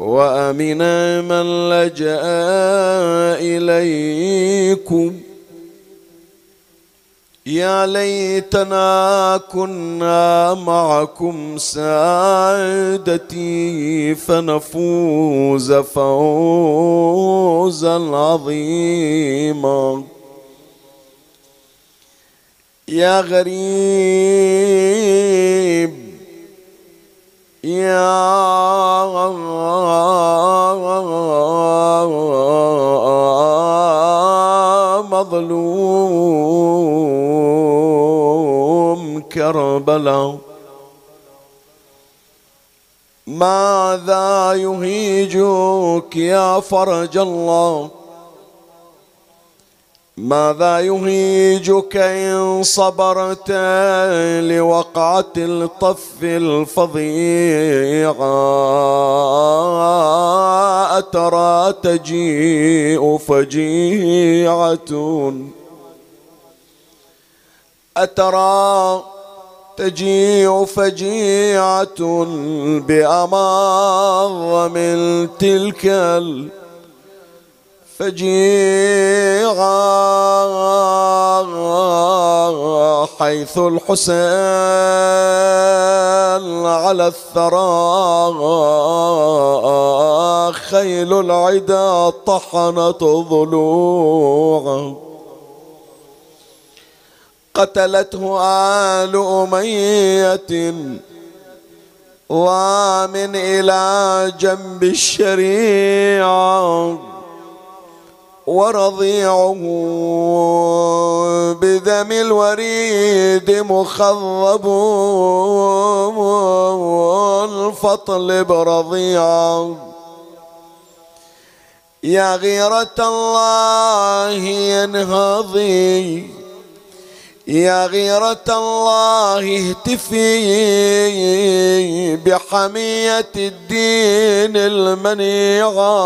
وأمن من لجأ إليكم. يا ليتنا كنا معكم سادتي فنفوز فوزا عظيما. يا غريب يا مظلوم كربلاء ماذا يهيجك يا فرج الله؟ ماذا يهيجك إن صبرت لوقعة الطف الفظيعة؟ أترى تجيء فجيعة؟ أترى تجيء فجيعة بأماض من تلك فجيعا حيث الحسين على الثرى خيل العدا طحنت ضلوعا قتلته آل أمية ومن إلى جنب الشريعة. ورضيعه بذم الوريد مخضب فاطلب رضيعا يا غيرة الله انهضي يا غيرة الله اهتفي بحمية الدين المنيعة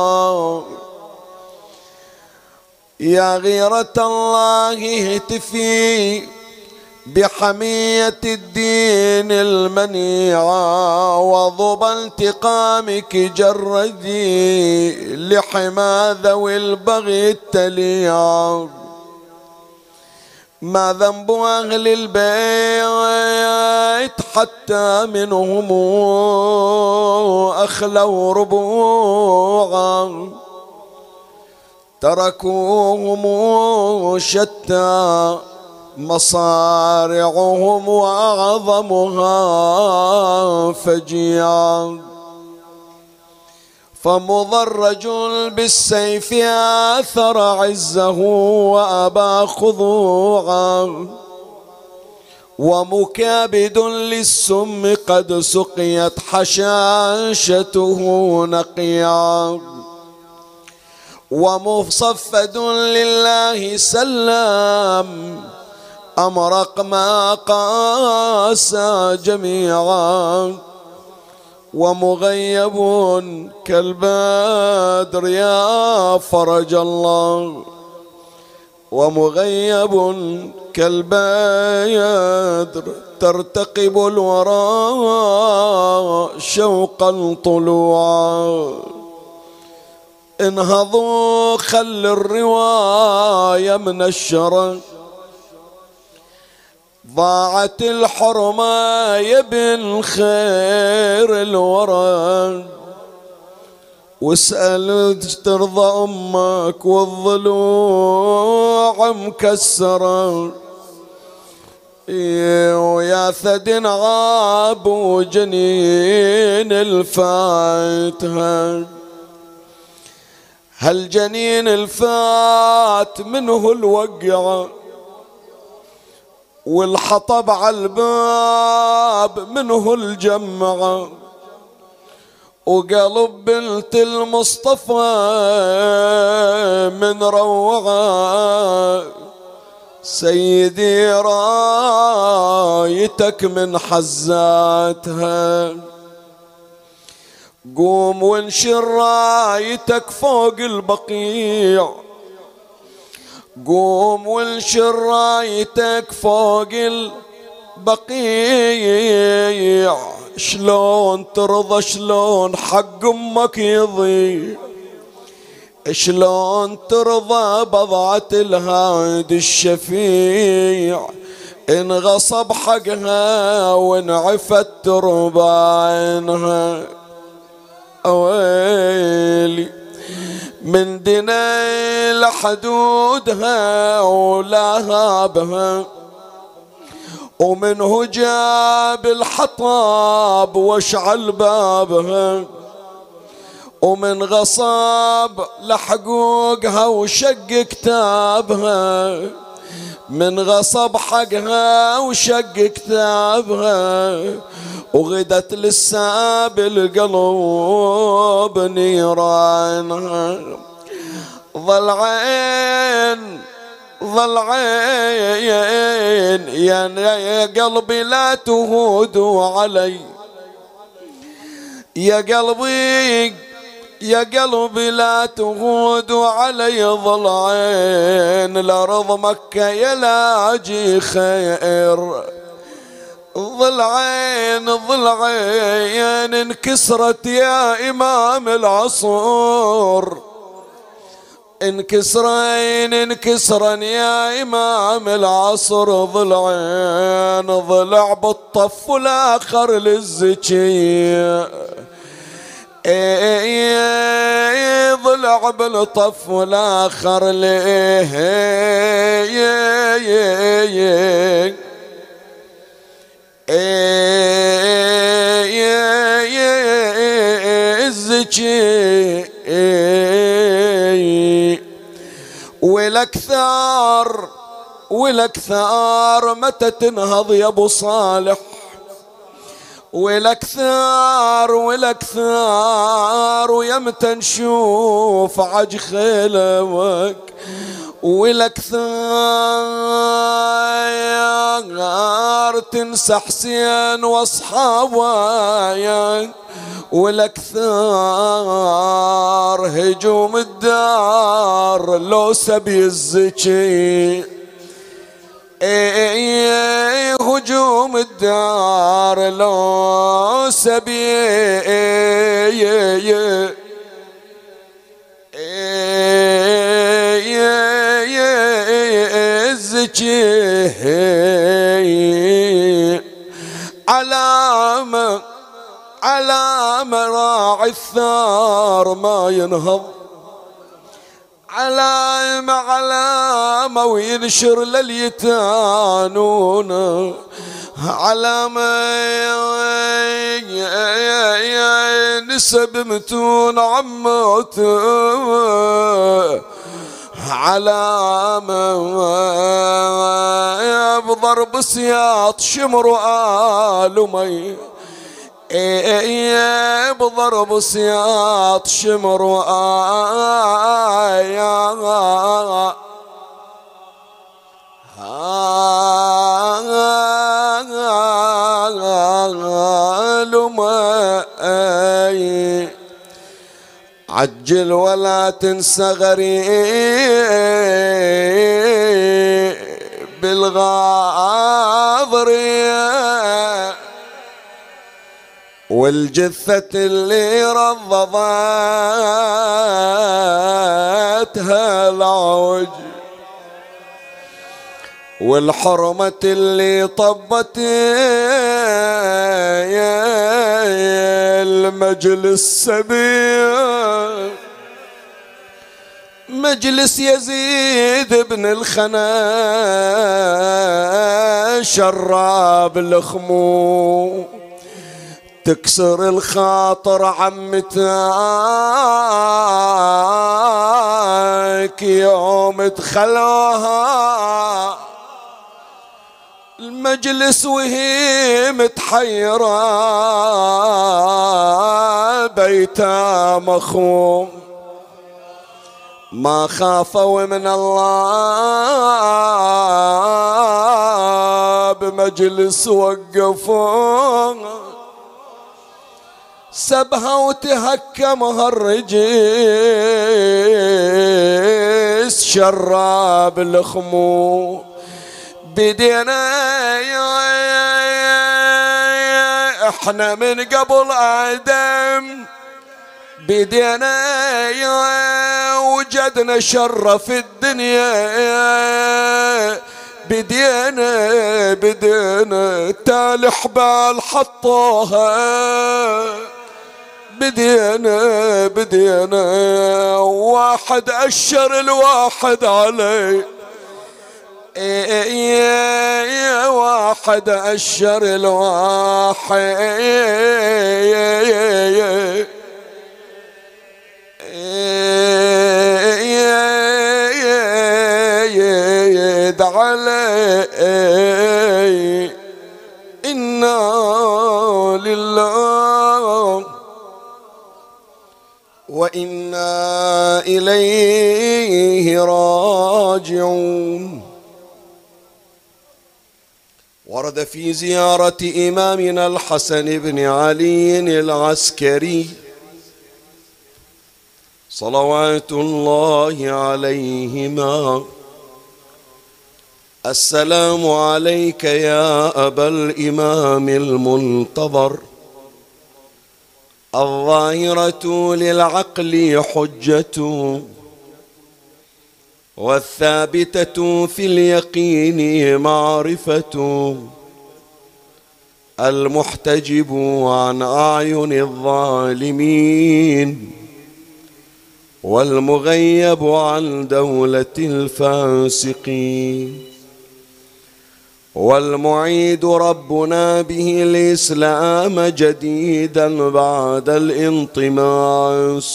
يا غيرة الله اهتفي بحمية الدين المنيعة وضب انتقامك جردي لحما ذوي البغي التليع. ما ذنب أهل البيت حتى منهم أخلوا ربوعا. تركوهم شتى مصارعهم وأعظمها فجيعا فمضرج بالسيف آثر عزه وأبى خضوعا. ومكابد للسم قد سقيت حشاشته نقيا. ومصفد لله سلام أمرق ما قاسى جميعا ومغيب كالبدر يا فرج الله ومغيب كالبيدر ترتقب الورى شوقا طلوعا انهضوا خل الرواية من الشرق ضاعت الحرمة يبن خير الورد واسأل ترضى أمك والضلوع مكسرة. ويا ثد عاب وجنين الفاتها هالجنين الفات منه الوقعه والحطب على الباب منه الجمعة وقلب بنت المصطفى من روعة. سيدي رايتك من حزاتها. قوم وانشر رايتك فوق البقيع. قوم وانشر رايتك فوق البقيع. شلون ترضى شلون حق أمك يضيع. شلون ترضى بضعة الهاد الشفيع. إن غصب حقها وانعفت تربانها اويلي من دنا لحدودها ولهابها ومنه جاب الحطاب واشعل بابها. ومن غصاب لحقوقها وشق كتابها. من غصب حقها وشق كتابها وغدت لسه بالقلب نيرانها. ظل عين ظل عين يا قلبي لا تهودوا علي. يا قلبي يا قلبي لا تغود علي ضلعين لارض مكة يا لاجي خير. ضلعين ضلعين انكسرت يا إمام العصور. انكسرين انكسرن يا إمام العصر. ضلعين ضلع بالطف والآخر للزكي. ضلع بالطف والآخر ليه الزكي ولك ثار ولك ثار متى تنهض يا ابو صالح ولك ثار ولك ثار ويمتى نشوف عج خيلك ولك ثار تنسى حسين واصحابك ولك ثار هجوم الدار لو سبي الزكي. هجوم الدار لو سبي الزكي علامة علامة راعي الثار ما ينهض علامة علامة وينشر لليتانون. علامة نسب متون عموت علامة بضرب سياط شمر آل مي. بضرب سياط شمر آيا عجل ولا تنسى غريب بالغاضرية والجثة اللي رضضتها العوج والحرمة اللي طبت المجلس سبيل مجلس يزيد بن الخنا شراب الخمو تكسر الخاطر عمتك يوم تخلوها المجلس وهي متحيرة بيتا مخوم ما خافوا من الله بمجلس وقفوا. سبها وتهكمها الرجيس شراب الخمو. بدينا إحنا من قبل آدم. بدينا وجدنا شر في الدنيا. بدينا بدينا تالي حبال حطوها بدينا بدينا واحد اشر الواحد عليه يا واحد أشر الواحد يد علي إنا لله وإنا إليه راجعون. ورد في زيارة إمامنا الحسن بن علي العسكري صلوات الله عليهما. السلام عليك يا أبا الإمام المنتظر. الظاهرة للعقل حجة والثابتة في اليقين معرفة. المحتجب عن أعين الظالمين والمغيب عن دولة الفاسقين. والمعيد ربنا به الإسلام جديدا بعد الانطماس.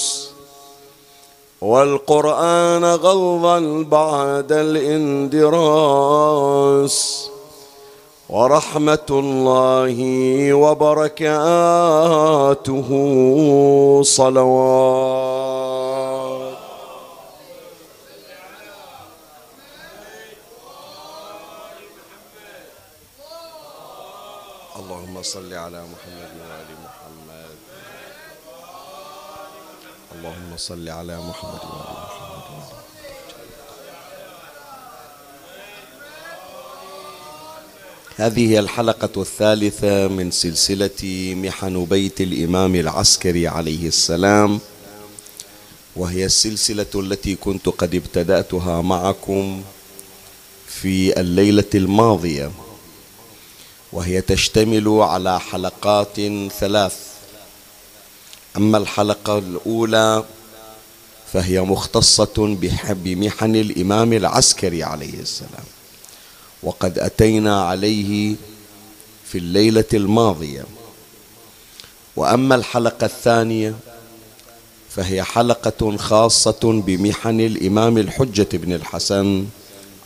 والقرآن غضا بعد الإندراس. ورحمة الله وبركاته صلوات اللهم صل على محمد وآل محمد اللهم صل على محمد وآل محمد. هذه هي الحلقة الثالثة من سلسلة محن بيت الإمام العسكري عليه السلام وهي السلسلة التي كنت قد ابتدأتها معكم في الليلة الماضية وهي تشتمل على حلقات ثلاث. أما الحلقة الأولى فهي مختصة بمحن الإمام العسكري عليه السلام. وقد أتينا عليه في الليلة الماضية. وأما الحلقة الثانية فهي حلقة خاصة بمحن الإمام الحجة بن الحسن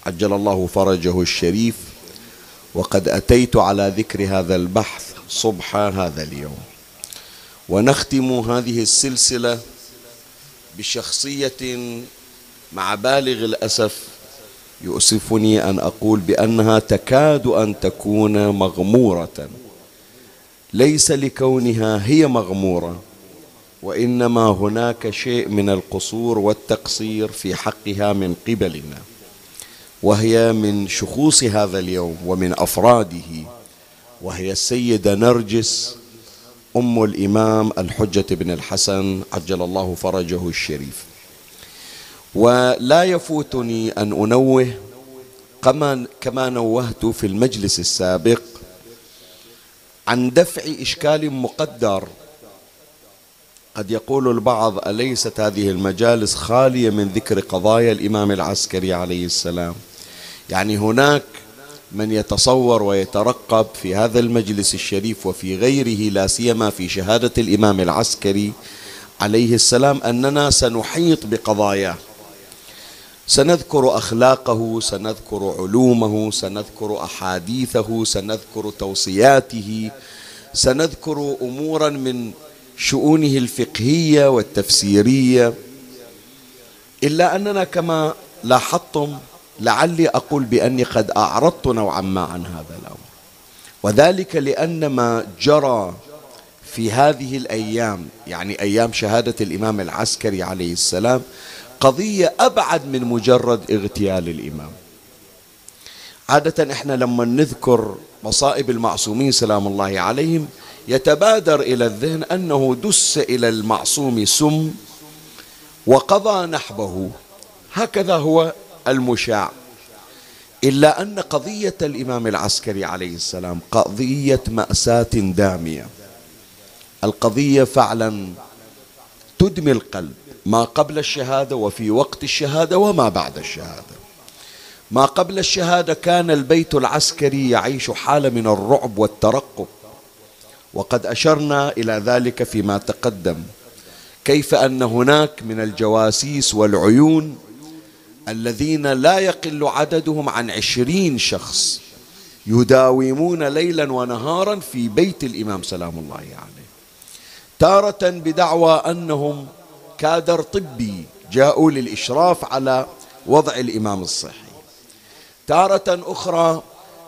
عجل الله فرجه الشريف. وقد أتيت على ذكر هذا البحث صبح هذا اليوم. ونختم هذه السلسلة بشخصية مع بالغ الأسف يؤسفني أن أقول بأنها تكاد أن تكون مغمورة. ليس لكونها هي مغمورة وإنما هناك شيء من القصور والتقصير في حقها من قبلنا وهي من شخوص هذا اليوم ومن أفراده وهي السيدة نرجس أم الإمام الحجة بن الحسن عجل الله فرجه الشريف. ولا يفوتني أن أنوه كما كما نوهت في المجلس السابق عن دفع إشكال مقدر. قد يقول البعض أليست هذه المجالس خالية من ذكر قضايا الإمام العسكري عليه السلام؟ يعني هناك من يتصور ويترقب في هذا المجلس الشريف وفي غيره لا سيما في شهادة الإمام العسكري عليه السلام أننا سنحيط بقضاياه سنذكر أخلاقه سنذكر علومه سنذكر أحاديثه سنذكر توصياته سنذكر أمورا من شؤونه الفقهية والتفسيرية. إلا أننا كما لاحظتم لعلي أقول بأني قد أعرضت نوعا ما عن هذا الأمر. وذلك لأن ما جرى في هذه الأيام يعني أيام شهادة الإمام العسكري عليه السلام قضية أبعد من مجرد اغتيال الإمام. عادة إحنا لما نذكر مصائب المعصومين سلام الله عليهم يتبادر إلى الذهن أنه دس إلى المعصوم سم وقضى نحبه. هكذا هو المشاع. إلا أن قضية الإمام العسكري عليه السلام قضية مأساة دامية. القضية فعلا تدمي القلب ما قبل الشهادة وفي وقت الشهادة وما بعد الشهادة. ما قبل الشهادة كان البيت العسكري يعيش حالة من الرعب والترقب. وقد أشرنا إلى ذلك فيما تقدم كيف أن هناك من الجواسيس والعيون الذين لا يقل عددهم عن عشرين شخص يداومون ليلا ونهارا في بيت الإمام سلام الله عليه. تارة بدعوى أنهم كادر طبي جاءوا للإشراف على وضع الإمام الصحي تارة أخرى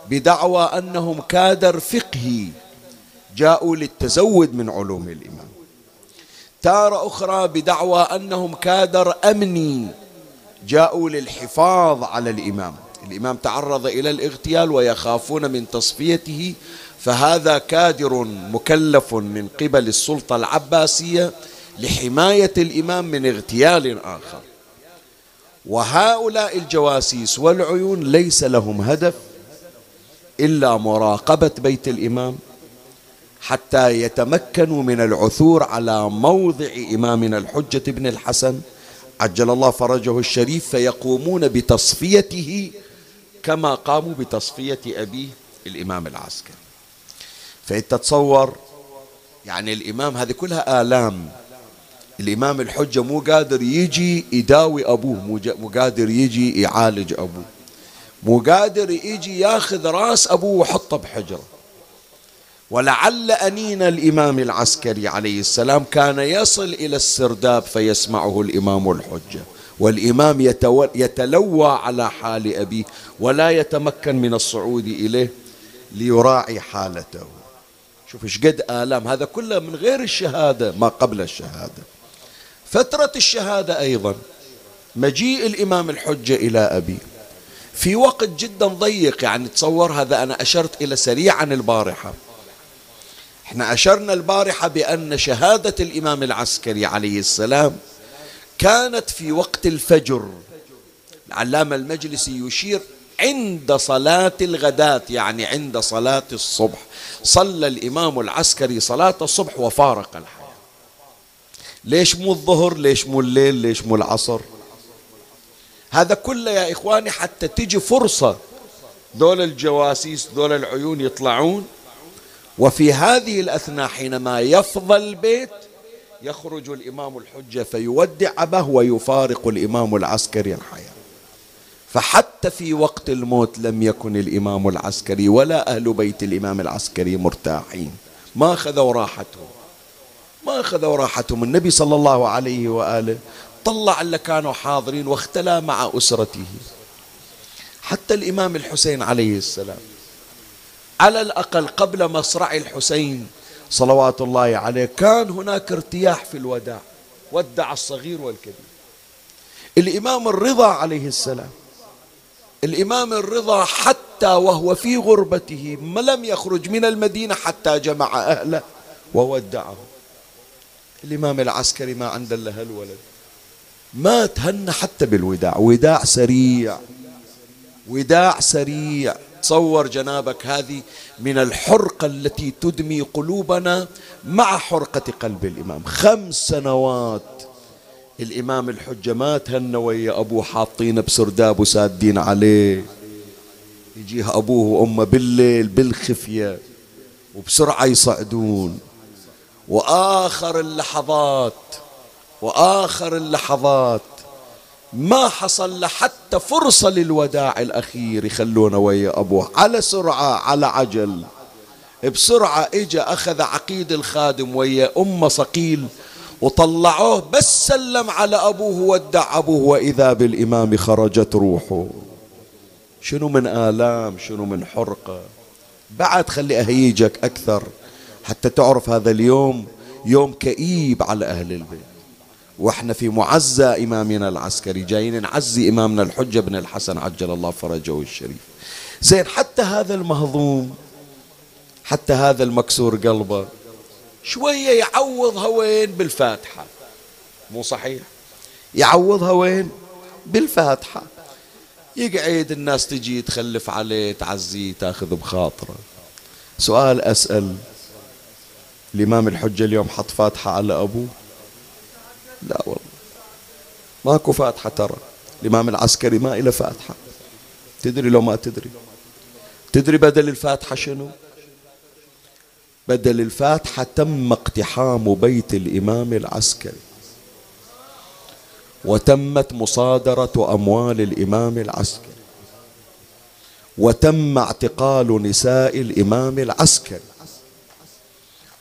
بدعوى أنهم كادر فقهي جاءوا للتزود من علوم الإمام. تارة أخرى بدعوى أنهم كادر أمني جاءوا للحفاظ على الإمام. الإمام تعرض إلى الاغتيال ويخافون من تصفيته فهذا كادر مكلف من قبل السلطة العباسية لحماية الإمام من اغتيال آخر. وهؤلاء الجواسيس والعيون ليس لهم هدف إلا مراقبة بيت الإمام حتى يتمكنوا من العثور على موضع إمامنا الحجة بن الحسن عجل الله فرجه الشريف فيقومون بتصفيته كما قاموا بتصفية أبيه الإمام العسكري. فأنت تتصور يعني الإمام هذه كلها آلام. الإمام الحجة مو قادر يجي يداوي أبوه مو قادر يجي يعالج أبوه. مو قادر يجي ياخذ راس أبوه وحطه بحجرة. ولعل أنين الإمام العسكري عليه السلام كان يصل إلى السرداب فيسمعه الإمام الحجة. والإمام يتلوى على حال أبيه ولا يتمكن من الصعود إليه ليراعي حالته. شوف إيش قد آلام. هذا كله من غير الشهادة ما قبل الشهادة. فترة الشهادة أيضا مجيء الإمام الحجة إلى أبي في وقت جدا ضيق يعني تصور هذا أنا أشرت إلى سريعا البارحة. إحنا أشرنا البارحة بأن شهادة الإمام العسكري عليه السلام كانت في وقت الفجر. العلامة المجلسي يشير عند صلاة الغداة يعني عند صلاة الصبح. صلى الإمام العسكري صلاة الصبح وفارق الحياة. ليش مو الظهر؟ ليش مو الليل؟ ليش مو العصر؟ هذا كله يا إخواني حتى تجي فرصة. دول الجواسيس دول العيون يطلعون. وفي هذه الأثناء حينما يفضى البيت يخرج الإمام الحجة فيودع أباه ويفارق الإمام العسكري الحياة. فحتى في وقت الموت لم يكن الإمام العسكري ولا أهل بيت الإمام العسكري مرتاحين. ما أخذوا راحتهم. ما أخذوا راحتهم. النبي صلى الله عليه وآله طلع اللي كانوا حاضرين واختلى مع أسرته. حتى الإمام الحسين عليه السلام. على الأقل قبل مصرع الحسين. صلوات الله عليه. كان هناك ارتياح في الوداع. ودع الصغير والكبير. الإمام الرضا عليه السلام. الإمام الرضا حتى وهو في غربته ما لم يخرج من المدينة حتى جمع أهله وودعهم الإمام العسكري ما عنده إلا هالولد ما تهنى حتى بالوداع. وداع سريع. وداع سريع. تصور جنابك هذه من الحرقة التي تدمي قلوبنا مع حرقة قلب الإمام. خمس سنوات الإمام الحجة ما تهنى ويا أبوه حاطينه بسرداب وسادين عليه. يجيه أبوه وأمه بالليل بالخفية وبسرعة يصعدون. وآخر اللحظات وآخر اللحظات ما حصل له حتى فرصة للوداع الأخير يخلونه ويا أبوه. على سرعة على عجل. بسرعة إجا أخذ عقيد الخادم ويا أم صقيل وطلعوه بس سلم على أبوه ودع أبوه وإذا بالإمام خرجت روحه. شنو من آلام شنو من حرقة. بعد خلي أهيجك أكثر حتى تعرف هذا اليوم يوم كئيب على أهل البيت. وإحنا في معزى إمامنا العسكري. جايين نعزي إمامنا الحجة بن الحسن عجل الله فرجه الشريف. زين حتى هذا المهضوم حتى هذا المكسور قلبه شوية يعوضها وين؟ بالفاتحة. مو صحيح؟ يعوضها وين؟ بالفاتحة. يقعد الناس تجي تخلف عليه تعزيه تاخذ بخاطره. سؤال أسأل. الإمام الحجة اليوم حط فاتحة على أبوه؟ لا والله. ماكو فاتحة ترى. الإمام العسكري ما إلى فاتحة. تدري لو ما تدري. تدري بدل الفاتحة شنو؟ بدل الفاتحة تم اقتحام بيت الإمام العسكري. وتمت مصادرة أموال الإمام العسكري. وتم اعتقال نساء الإمام العسكري.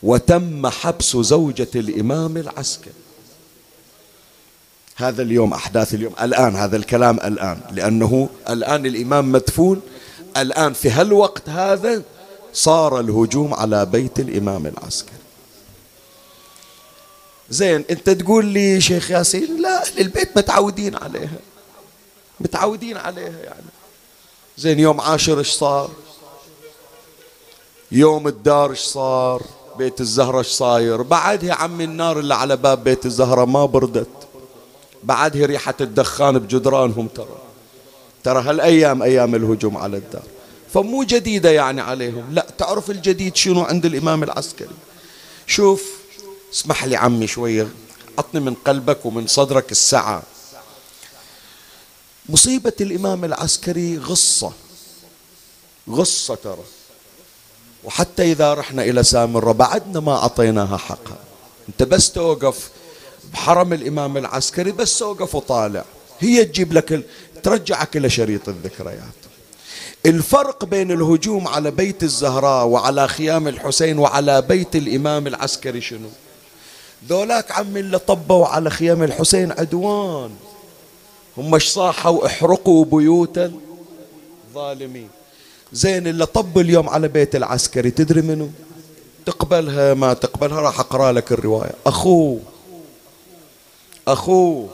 وتم حبس زوجة الإمام العسكري. هذا اليوم أحداث اليوم الآن هذا الكلام الآن. لأنه الآن الإمام مدفون الآن في هالوقت هذا صار الهجوم على بيت الإمام العسكري. زين أنت تقول لي شيخ ياسين لا البيت متعودين عليها. متعودين عليها يعني. زين يوم عاشر إيش صار؟ يوم الدار إيش صار؟ بيت الزهرة إيش صاير؟ بعدها عمي النار اللي على باب بيت الزهرة ما بردت. بعدها ريحة الدخان بجدرانهم ترى. ترى هالأيام أيام الهجوم على الدار. فمو جديدة يعني عليهم. لا تعرف الجديد شنو عند الإمام العسكري؟ شوف اسمح لي عمي شوية. عطني من قلبك ومن صدرك السعة مصيبة الإمام العسكري غصة. غصة ترى. وحتى إذا رحنا إلى سامرة بعدنا ما أعطيناها حقها. أنت بس توقف. بحرم الإمام العسكري بس توقف وطالع هي تجيب لك ترجعك إلى شريط الذكريات. الفرق بين الهجوم على بيت الزهراء وعلى خيام الحسين وعلى بيت الإمام العسكري شنو؟ ذولاك عم اللي طبوا على خيام الحسين عدوان. هم صاحوا؟ احرقوا بيوت الظالمين. زين اللي طب اليوم على بيت العسكري تدري منه تقبلها ما تقبلها؟ راح أقرأ لك الرواية. أخوه اخوه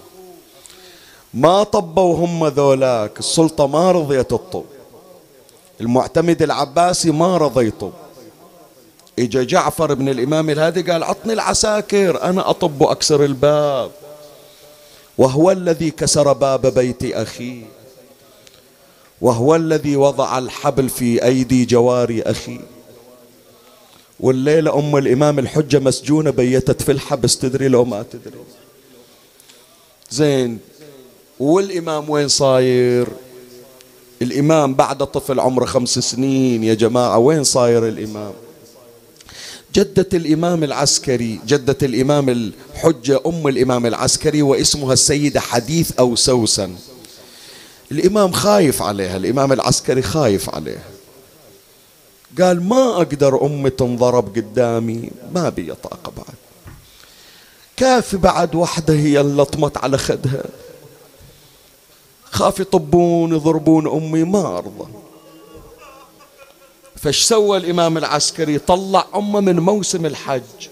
ما طبوا هم ذولاك السلطة ما رضيت الطب. المعتمد العباسي ما رضيته. إجا جعفر بن الإمام الهادي قال عطني العساكر أنا أطب أكسر الباب. وهو الذي كسر باب بيت أخي. وهو الذي وضع الحبل في أيدي جواري أخي. والليلة أم الإمام الحجة مسجونة بيتت في الحبس تدري لو ما تدري. زين. والإمام وين صاير؟ الإمام بعد طفل عمره خمس سنين. يا جماعة وين صاير الإمام؟ جدة الإمام العسكري جدة الإمام الحجة أم الإمام العسكري واسمها السيدة حديث أو سوسن. الإمام خايف عليها الإمام العسكري خايف عليها. قال ما أقدر أمي تنضرب قدامي ما بي طاقة بعد. كافي بعد وحدة هي اللي طمت على خدها. خاف يطبون يضربون أمي ما أرضى فاش سوى الإمام العسكري؟ طلع أمه من موسم الحج.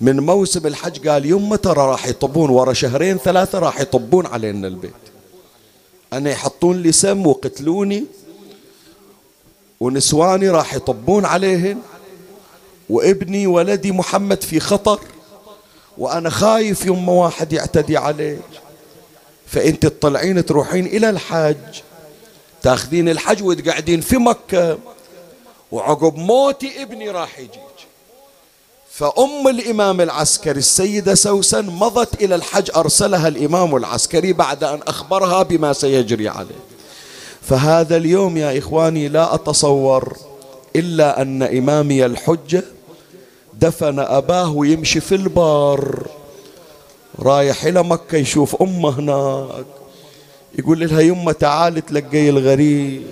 من موسم الحج قال يمه ترى راح يطبون ورا شهرين ثلاثة راح يطبون علينا البيت. أنا يحطون لي سم وقتلوني ونسواني راح يطبون عليهن وابني ولدي محمد في خطر. وأنا خايف يوم واحد يعتدي عليه فأنت تطلعين تروحين إلى الحج تاخذين الحج وتقعدين في مكة. وعقب موتي ابني راح يجيك. فأم الإمام العسكري السيدة سوسن مضت إلى الحج أرسلها الإمام العسكري بعد أن أخبرها بما سيجري عليه. فهذا اليوم يا إخواني لا أتصور إلا أن إمامي الحجة دفن أباه ويمشي في البار. رايح إلى مكة يشوف أمه هناك. يقول لها يمة تعالي تلقي الغريب.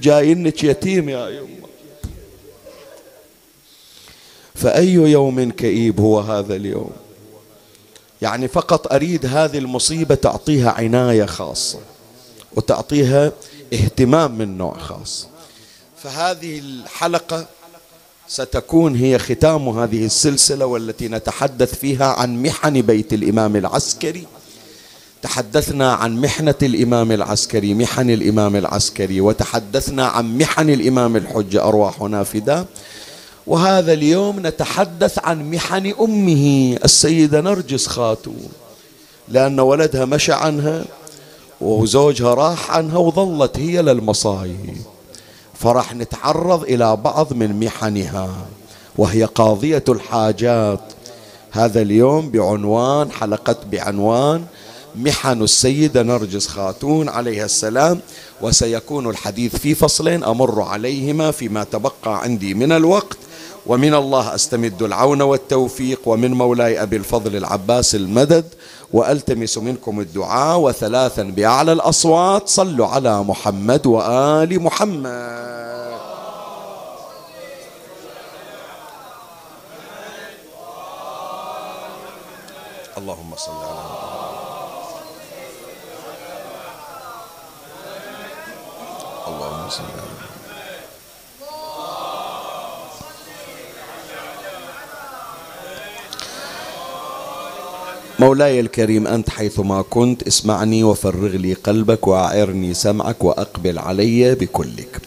جاينك يتيم يا يمة. فأي يوم كئيب هو هذا اليوم؟ يعني فقط أريد هذه المصيبة تعطيها عناية خاصة وتعطيها اهتمام من نوع خاص. فهذه الحلقة ستكون هي ختام هذه السلسلة والتي نتحدث فيها عن محن بيت الإمام العسكري. تحدثنا عن محنة الإمام العسكري محن الإمام العسكري وتحدثنا عن محن الإمام الحجة أرواحنا فداء وهذا اليوم نتحدث عن محن أمه السيدة نرجس خاتون. لأن ولدها مشى عنها وزوجها راح عنها وظلت هي للمصايب. فراح نتعرض إلى بعض من محنها وهي قاضية الحاجات. هذا اليوم بعنوان حلقة بعنوان محن السيدة نرجس خاتون عليها السلام وسيكون الحديث في فصلين أمر عليهما فيما تبقى عندي من الوقت. ومن الله أستمد العون والتوفيق ومن مولاي أبي الفضل العباس المدد والتمس منكم الدعاء وثلاثا بأعلى الأصوات. صلوا على محمد وآل محمد. اللهم صل على محمد. اللهم صل على محمد. مولاي الكريم أنت حيثما كنت اسمعني وفرغ لي قلبك وأعرني سمعك وأقبل علي بكلك.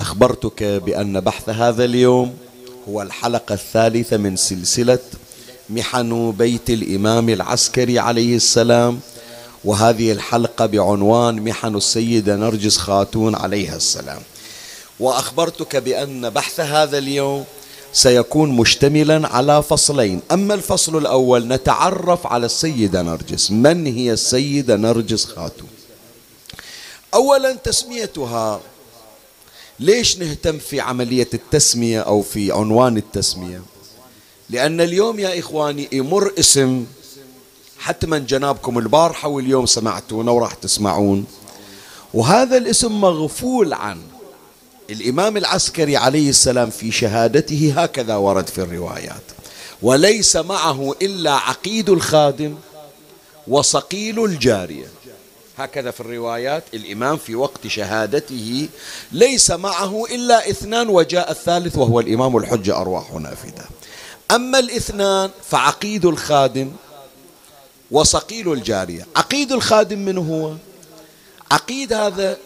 أخبرتك بأن بحث هذا اليوم هو الحلقة الثالثة من سلسلة محن بيت الإمام العسكري عليه السلام وهذه الحلقة بعنوان محن السيدة نرجس خاتون عليها السلام. وأخبرتك بأن بحث هذا اليوم سيكون مشتملا على فصلين. أما الفصل الأول نتعرف على السيدة نرجس. من هي السيدة نرجس خاتون أولا تسميتها. ليش نهتم في عملية التسمية أو في عنوان التسمية؟ لأن اليوم يا إخواني يمر اسم. حتما جنابكم البارحة واليوم سمعتونه وراح تسمعون. وهذا الاسم مغفول عنه الإمام العسكري عليه السلام في شهادته هكذا ورد في الروايات. وليس معه إلا عقيد الخادم وصقيل الجارية. هكذا في الروايات الإمام في وقت شهادته ليس معه إلا اثنان وجاء الثالث وهو الإمام الحجة أرواح نافذة. أما الاثنان فعقيد الخادم وصقيل الجارية. عقيد الخادم من هو؟ عقيد هذا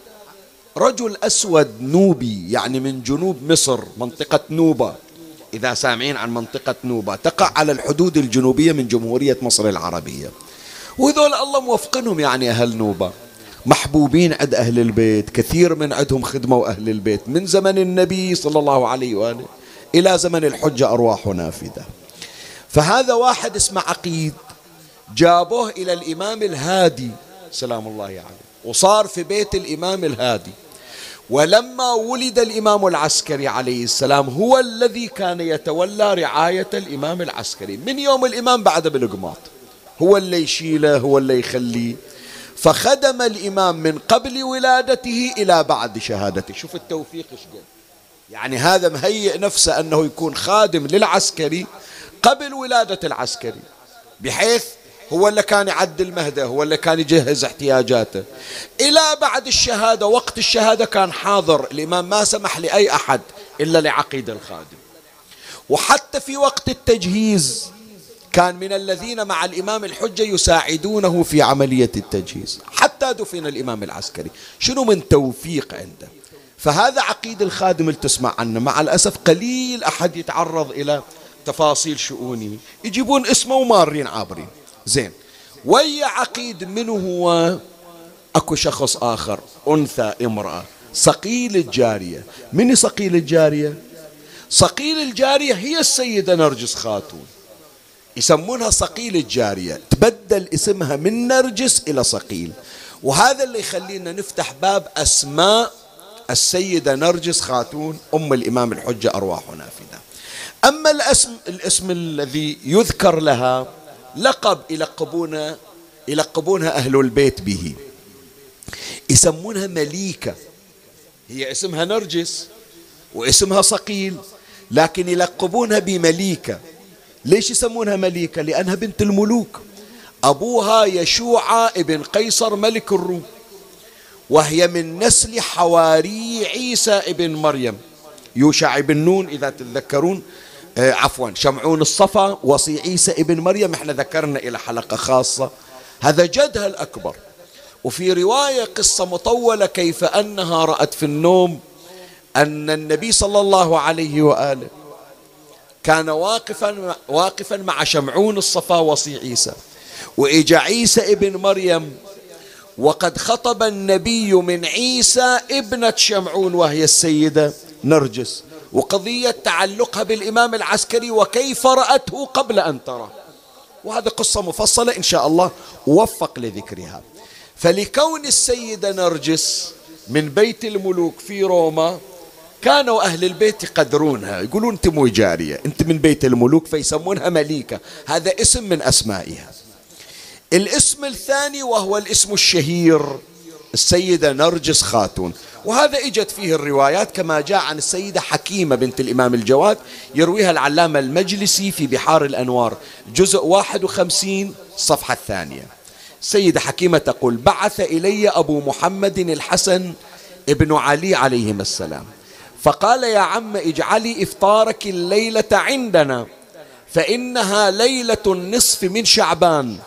رجل أسود نوبي يعني من جنوب مصر منطقة نوبة. إذا سامعين عن منطقة نوبة تقع على الحدود الجنوبية من جمهورية مصر العربية. وذول الله موفقنهم يعني أهل نوبة. محبوبين عند أهل البيت كثير من عندهم خدموا أهل البيت. من زمن النبي صلى الله عليه وآله إلى زمن الحجة أرواح نافذة. فهذا واحد اسمه عقيد جابوه إلى الإمام الهادي. سلام الله عليه. وصار في بيت الإمام الهادي. ولما ولد الإمام العسكري عليه السلام هو الذي كان يتولى رعاية الإمام العسكري. من يوم الإمام بعد بالقماط. هو اللي يشيله هو اللي يخليه. فخدم الإمام من قبل ولادته إلى بعد شهادته. شوف التوفيق إيش يعني هذا مهيئ نفسه أنه يكون خادم للعسكري قبل ولادة العسكري. بحيث هو اللي كان يعدل مهده هو اللي كان يجهز احتياجاته. إلى بعد الشهادة وقت الشهادة كان حاضر. الإمام ما سمح لأي أحد إلا لعقيد الخادم. وحتى في وقت التجهيز كان من الذين مع الإمام الحجة يساعدونه في عملية التجهيز. حتى دفن الإمام العسكري. شنو من توفيق عنده؟ فهذا عقيد الخادم اللي تسمع عنه. مع الأسف قليل أحد يتعرض إلى تفاصيل شؤونه. يجيبون اسمه ومارين عابرين. زين. ويا عقيد منه هو أكو شخص آخر أنثى امرأة. صقيل الجارية. من صقيل الجارية؟ صقيل الجارية هي السيدة نرجس خاتون. يسمونها صقيل الجارية. تبدل اسمها من نرجس إلى صقيل وهذا اللي يخلينا نفتح باب أسماء السيدة نرجس خاتون أم الإمام الحجة ارواح نافذه أما الاسم الاسم الذي يذكر لها لقب يلقبون يلقبونها أهل البيت به. يسمونها مليكة. هي اسمها نرجس واسمها صقيل لكن يلقبونها بمليكة. ليش يسمونها مليكة؟ لأنها بنت الملوك. أبوها يشوع ابن قيصر ملك الروم وهي من نسل حواري عيسى ابن مريم. يوشع بن نون إذا تتذكرون عفوا شمعون الصفا وصي عيسى ابن مريم إحنا ذكرنا إلى حلقة خاصة. هذا جدها الأكبر وفي رواية قصة مطولة كيف أنها رأت في النوم أن النبي صلى الله عليه وآله كان واقفا واقفا مع شمعون الصفا وصي عيسى. وإجا عيسى ابن مريم وقد خطب النبي من عيسى ابنة شمعون وهي السيدة نرجس. وقضية تعلقها بالإمام العسكري وكيف رأته قبل أن ترى وهذه قصة مفصلة إن شاء الله وفق لذكرها. فلكون السيدة نرجس من بيت الملوك في روما كانوا أهل البيت يقدرونها. يقولون أنت مو جارية أنت من بيت الملوك فيسمونها مليكة. هذا اسم من أسمائها. الاسم الثاني وهو الاسم الشهير. السيدة نرجس خاتون. وهذا إجت فيه الروايات كما جاء عن السيدة حكيمة بنت الإمام الجواد يرويها العلامة المجلسي في بحار الأنوار جزء 51 صفحة الثانية. السيدة حكيمة تقول بعث إلي أبو محمد الحسن ابن علي عليهما السلام فقال يا عم اجعلي إفطارك الليلة عندنا فإنها ليلة النصف من شعبان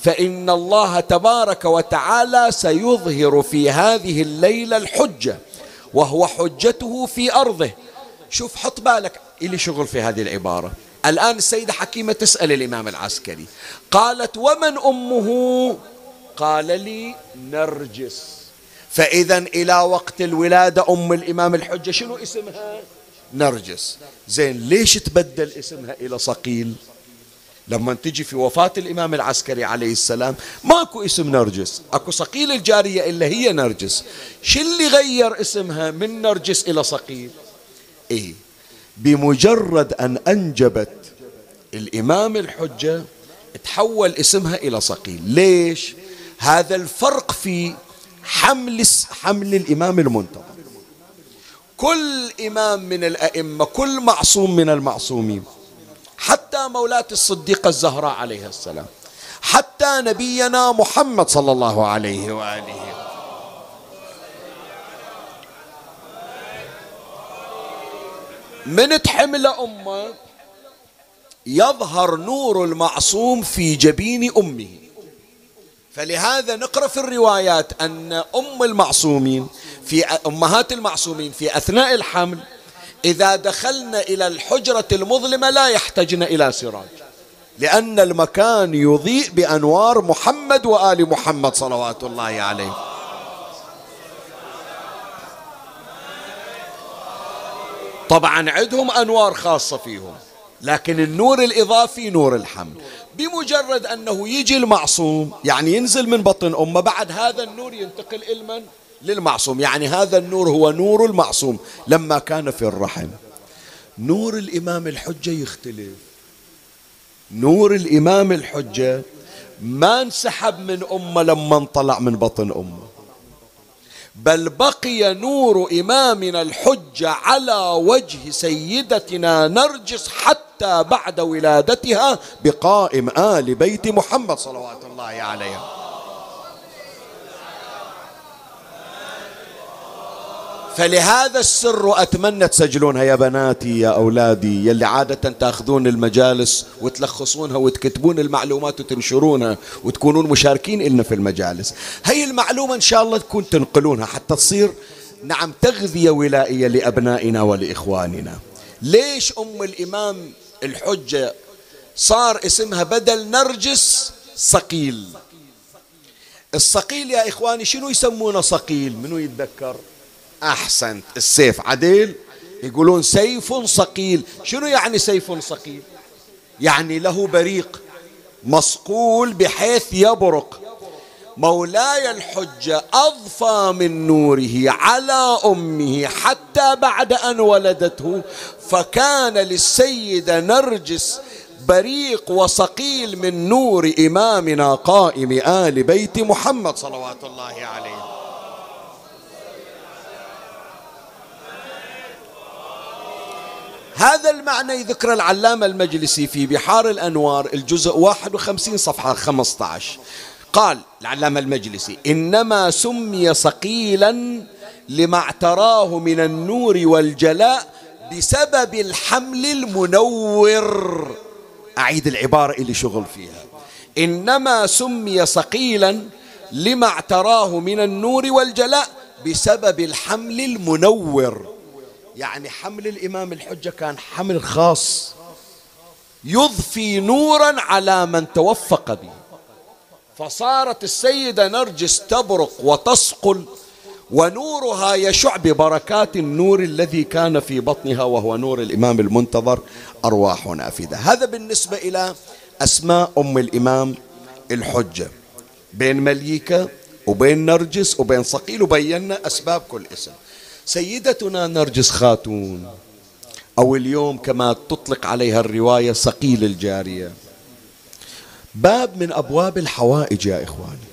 فإن الله تبارك وتعالى سيظهر في هذه الليلة الحجة وهو حجته في أرضه. شوف حط بالك إلي شغل في هذه العبارة. الآن السيدة حكيمة تسأل الإمام العسكري قالت ومن أمه؟ قال لي نرجس. فإذا إلى وقت الولادة أم الإمام الحجة شنو اسمها؟ نرجس. زين ليش تبدل اسمها إلى صقيل؟ لما تجي في وفاة الإمام العسكري عليه السلام ماكو اسم نرجس أكو صقيل الجارية إلا هي نرجس. شو اللي غير اسمها من نرجس إلى صقيل إيه بمجرد أن أنجبت الإمام الحجة تحول اسمها إلى صقيل ليش؟ هذا الفرق في حمل حمل الإمام المنتظر كل إمام من الأئمة كل معصوم من المعصومين حتى مولاة الصديقة الزهراء عليها السلام. حتى نبينا محمد صلى الله عليه وآله. من تحمل أمة يظهر نور المعصوم في جبين أمه. فلهذا نقرأ في الروايات أن أم المعصومين في أمهات المعصومين في أثناء الحمل إذا دخلنا إلى الحجرة المظلمة لا يحتجن إلى سراج. لأن المكان يضيء بأنوار محمد وآل محمد صلوات الله عليه. طبعا عندهم أنوار خاصة فيهم لكن النور الإضافي نور الحمل بمجرد أنه يجي المعصوم يعني ينزل من بطن أمه بعد هذا النور ينتقل إلى من؟ للمعصوم. يعني هذا النور هو نور المعصوم لما كان في الرحم. نور الإمام الحجة يختلف. نور الإمام الحجة ما انسحب من أمة لما طلع من بطن أمة. بل بقي نور إمامنا الحجة على وجه سيدتنا نرجس حتى بعد ولادتها بقائم آل بيت محمد صلوات الله عليه. فلهذا السر أتمنى تسجلونها يا بناتي يا أولادي يلي عادة تأخذون المجالس وتلخصونها وتكتبون المعلومات وتنشرونها وتكونون مشاركين إلنا في المجالس. هي المعلومة إن شاء الله تكون تنقلونها حتى تصير نعم تغذية ولائية لأبنائنا ولإخواننا. ليش أم الإمام الحجة صار اسمها بدل نرجس صقيل الصقيل يا إخواني شنو يسمونه صقيل منو يتذكر؟ أحسنت السيف عدل يقولون سيف صقيل شنو يعني سيف صقيل يعني له بريق مصقول بحيث يبرق. مولاي الحجة أضفى من نوره على أمه حتى بعد أن ولدته فكان للسيدة نرجس بريق وصقيل من نور إمامنا قائم آل بيت محمد صلوات الله عليه. هذا المعنى يذكر العلامة المجلسي في بحار الأنوار الجزء 51 صفحة 15 قال العلامة المجلسي إنما سمي صقيلا لما اعتراه من النور والجلاء بسبب الحمل المنور. أعيد العبارة اللي شغل فيها. إنما سمي صقيلا لما اعتراه من النور والجلاء بسبب الحمل المنور. يعني حمل الإمام الحجة كان حمل خاص يضفي نورا على من توفق به. فصارت السيدة نرجس تبرق وتصقل ونورها يشع ببركات النور الذي كان في بطنها وهو نور الإمام المنتظر أرواح نافذة. هذا بالنسبة إلى أسماء أم الإمام الحجة. بين مليكة وبين نرجس وبين صقيل وبينا أسباب كل اسم. سيدتنا نرجس خاتون. أو اليوم كما تطلق عليها الرواية صقيل الجارية. باب من أبواب الحوائج يا إخواني.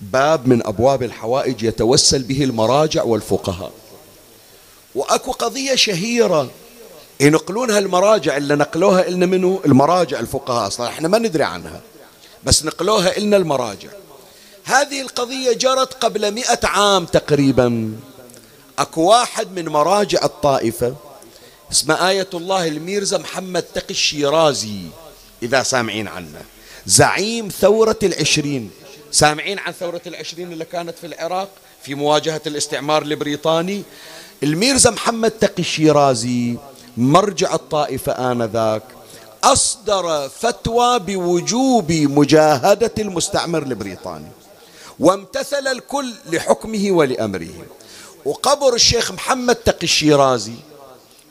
باب من أبواب الحوائج يتوسل به المراجع والفقهاء. وأكو قضية شهيرة. ينقلونها المراجع اللي نقلوها إلنا منه المراجع الفقهاء أصلا. إحنا ما ندري عنها. بس نقلوها إلنا المراجع. هذه القضية جرت قبل مئة عام تقريبا. اكو واحد من مراجع الطائفة اسمه آية الله الميرزا محمد تقي الشيرازي إذا سامعين عنه. زعيم ثورة العشرين. سامعين عن ثورة العشرين اللي كانت في العراق؟ في مواجهة الاستعمار البريطاني. الميرزا محمد تقي الشيرازي مرجع الطائفة آنذاك أصدر فتوى بوجوب مجاهدة المستعمر البريطاني. وامتثل الكل لحكمه ولأمره. وقبر الشيخ محمد تقي الشيرازي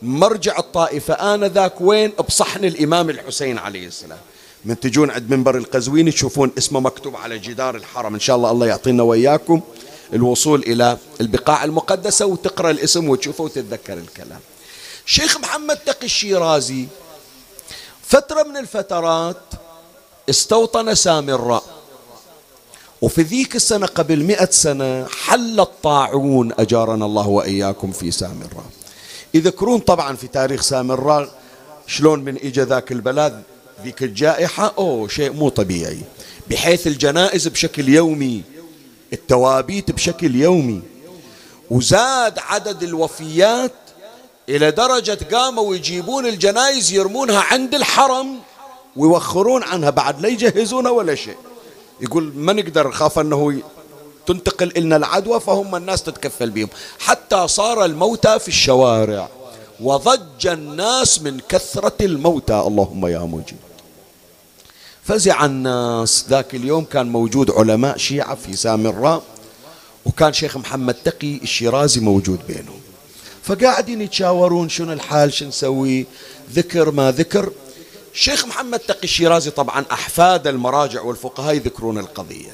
مرجع الطائفة آنذاك وين؟ بصحن الإمام الحسين عليه السلام. من تجون عند منبر القزويني تشوفون اسمه مكتوب على جدار الحرم. إن شاء الله الله يعطينا وإياكم الوصول إلى البقاع المقدسة وتقرأ الاسم وتشوفه وتتذكر الكلام. شيخ محمد تقي الشيرازي فترة من الفترات استوطن سامراء وفي ذيك السنة قبل مئة سنة حل الطاعون أجارنا الله وإياكم في سامراء. يذكرون طبعا في تاريخ سامراء شلون من إجا ذاك البلد ذيك الجائحة أوه شيء مو طبيعي. بحيث الجنائز بشكل يومي التوابيت بشكل يومي. وزاد عدد الوفيات إلى درجة قاموا يجيبون الجنائز يرمونها عند الحرم ويوخرون عنها بعد لا يجهزونها ولا شيء. يقول ما نقدر خاف أنه تنتقل لنا العدوى فهم الناس تتكفل بهم. حتى صار الموتى في الشوارع. وضج الناس من كثرة الموتى. اللهم يا مجيب. فزع الناس. ذاك اليوم كان موجود علماء شيعة في سامراء وكان شيخ محمد تقي الشيرازي موجود بينهم. فقاعدين يتشاورون شنو الحال شو نسوي ذكر ما ذكر. الشيخ محمد تقي الشيرازي طبعا أحفاد المراجع والفقهاء يذكرون القضية.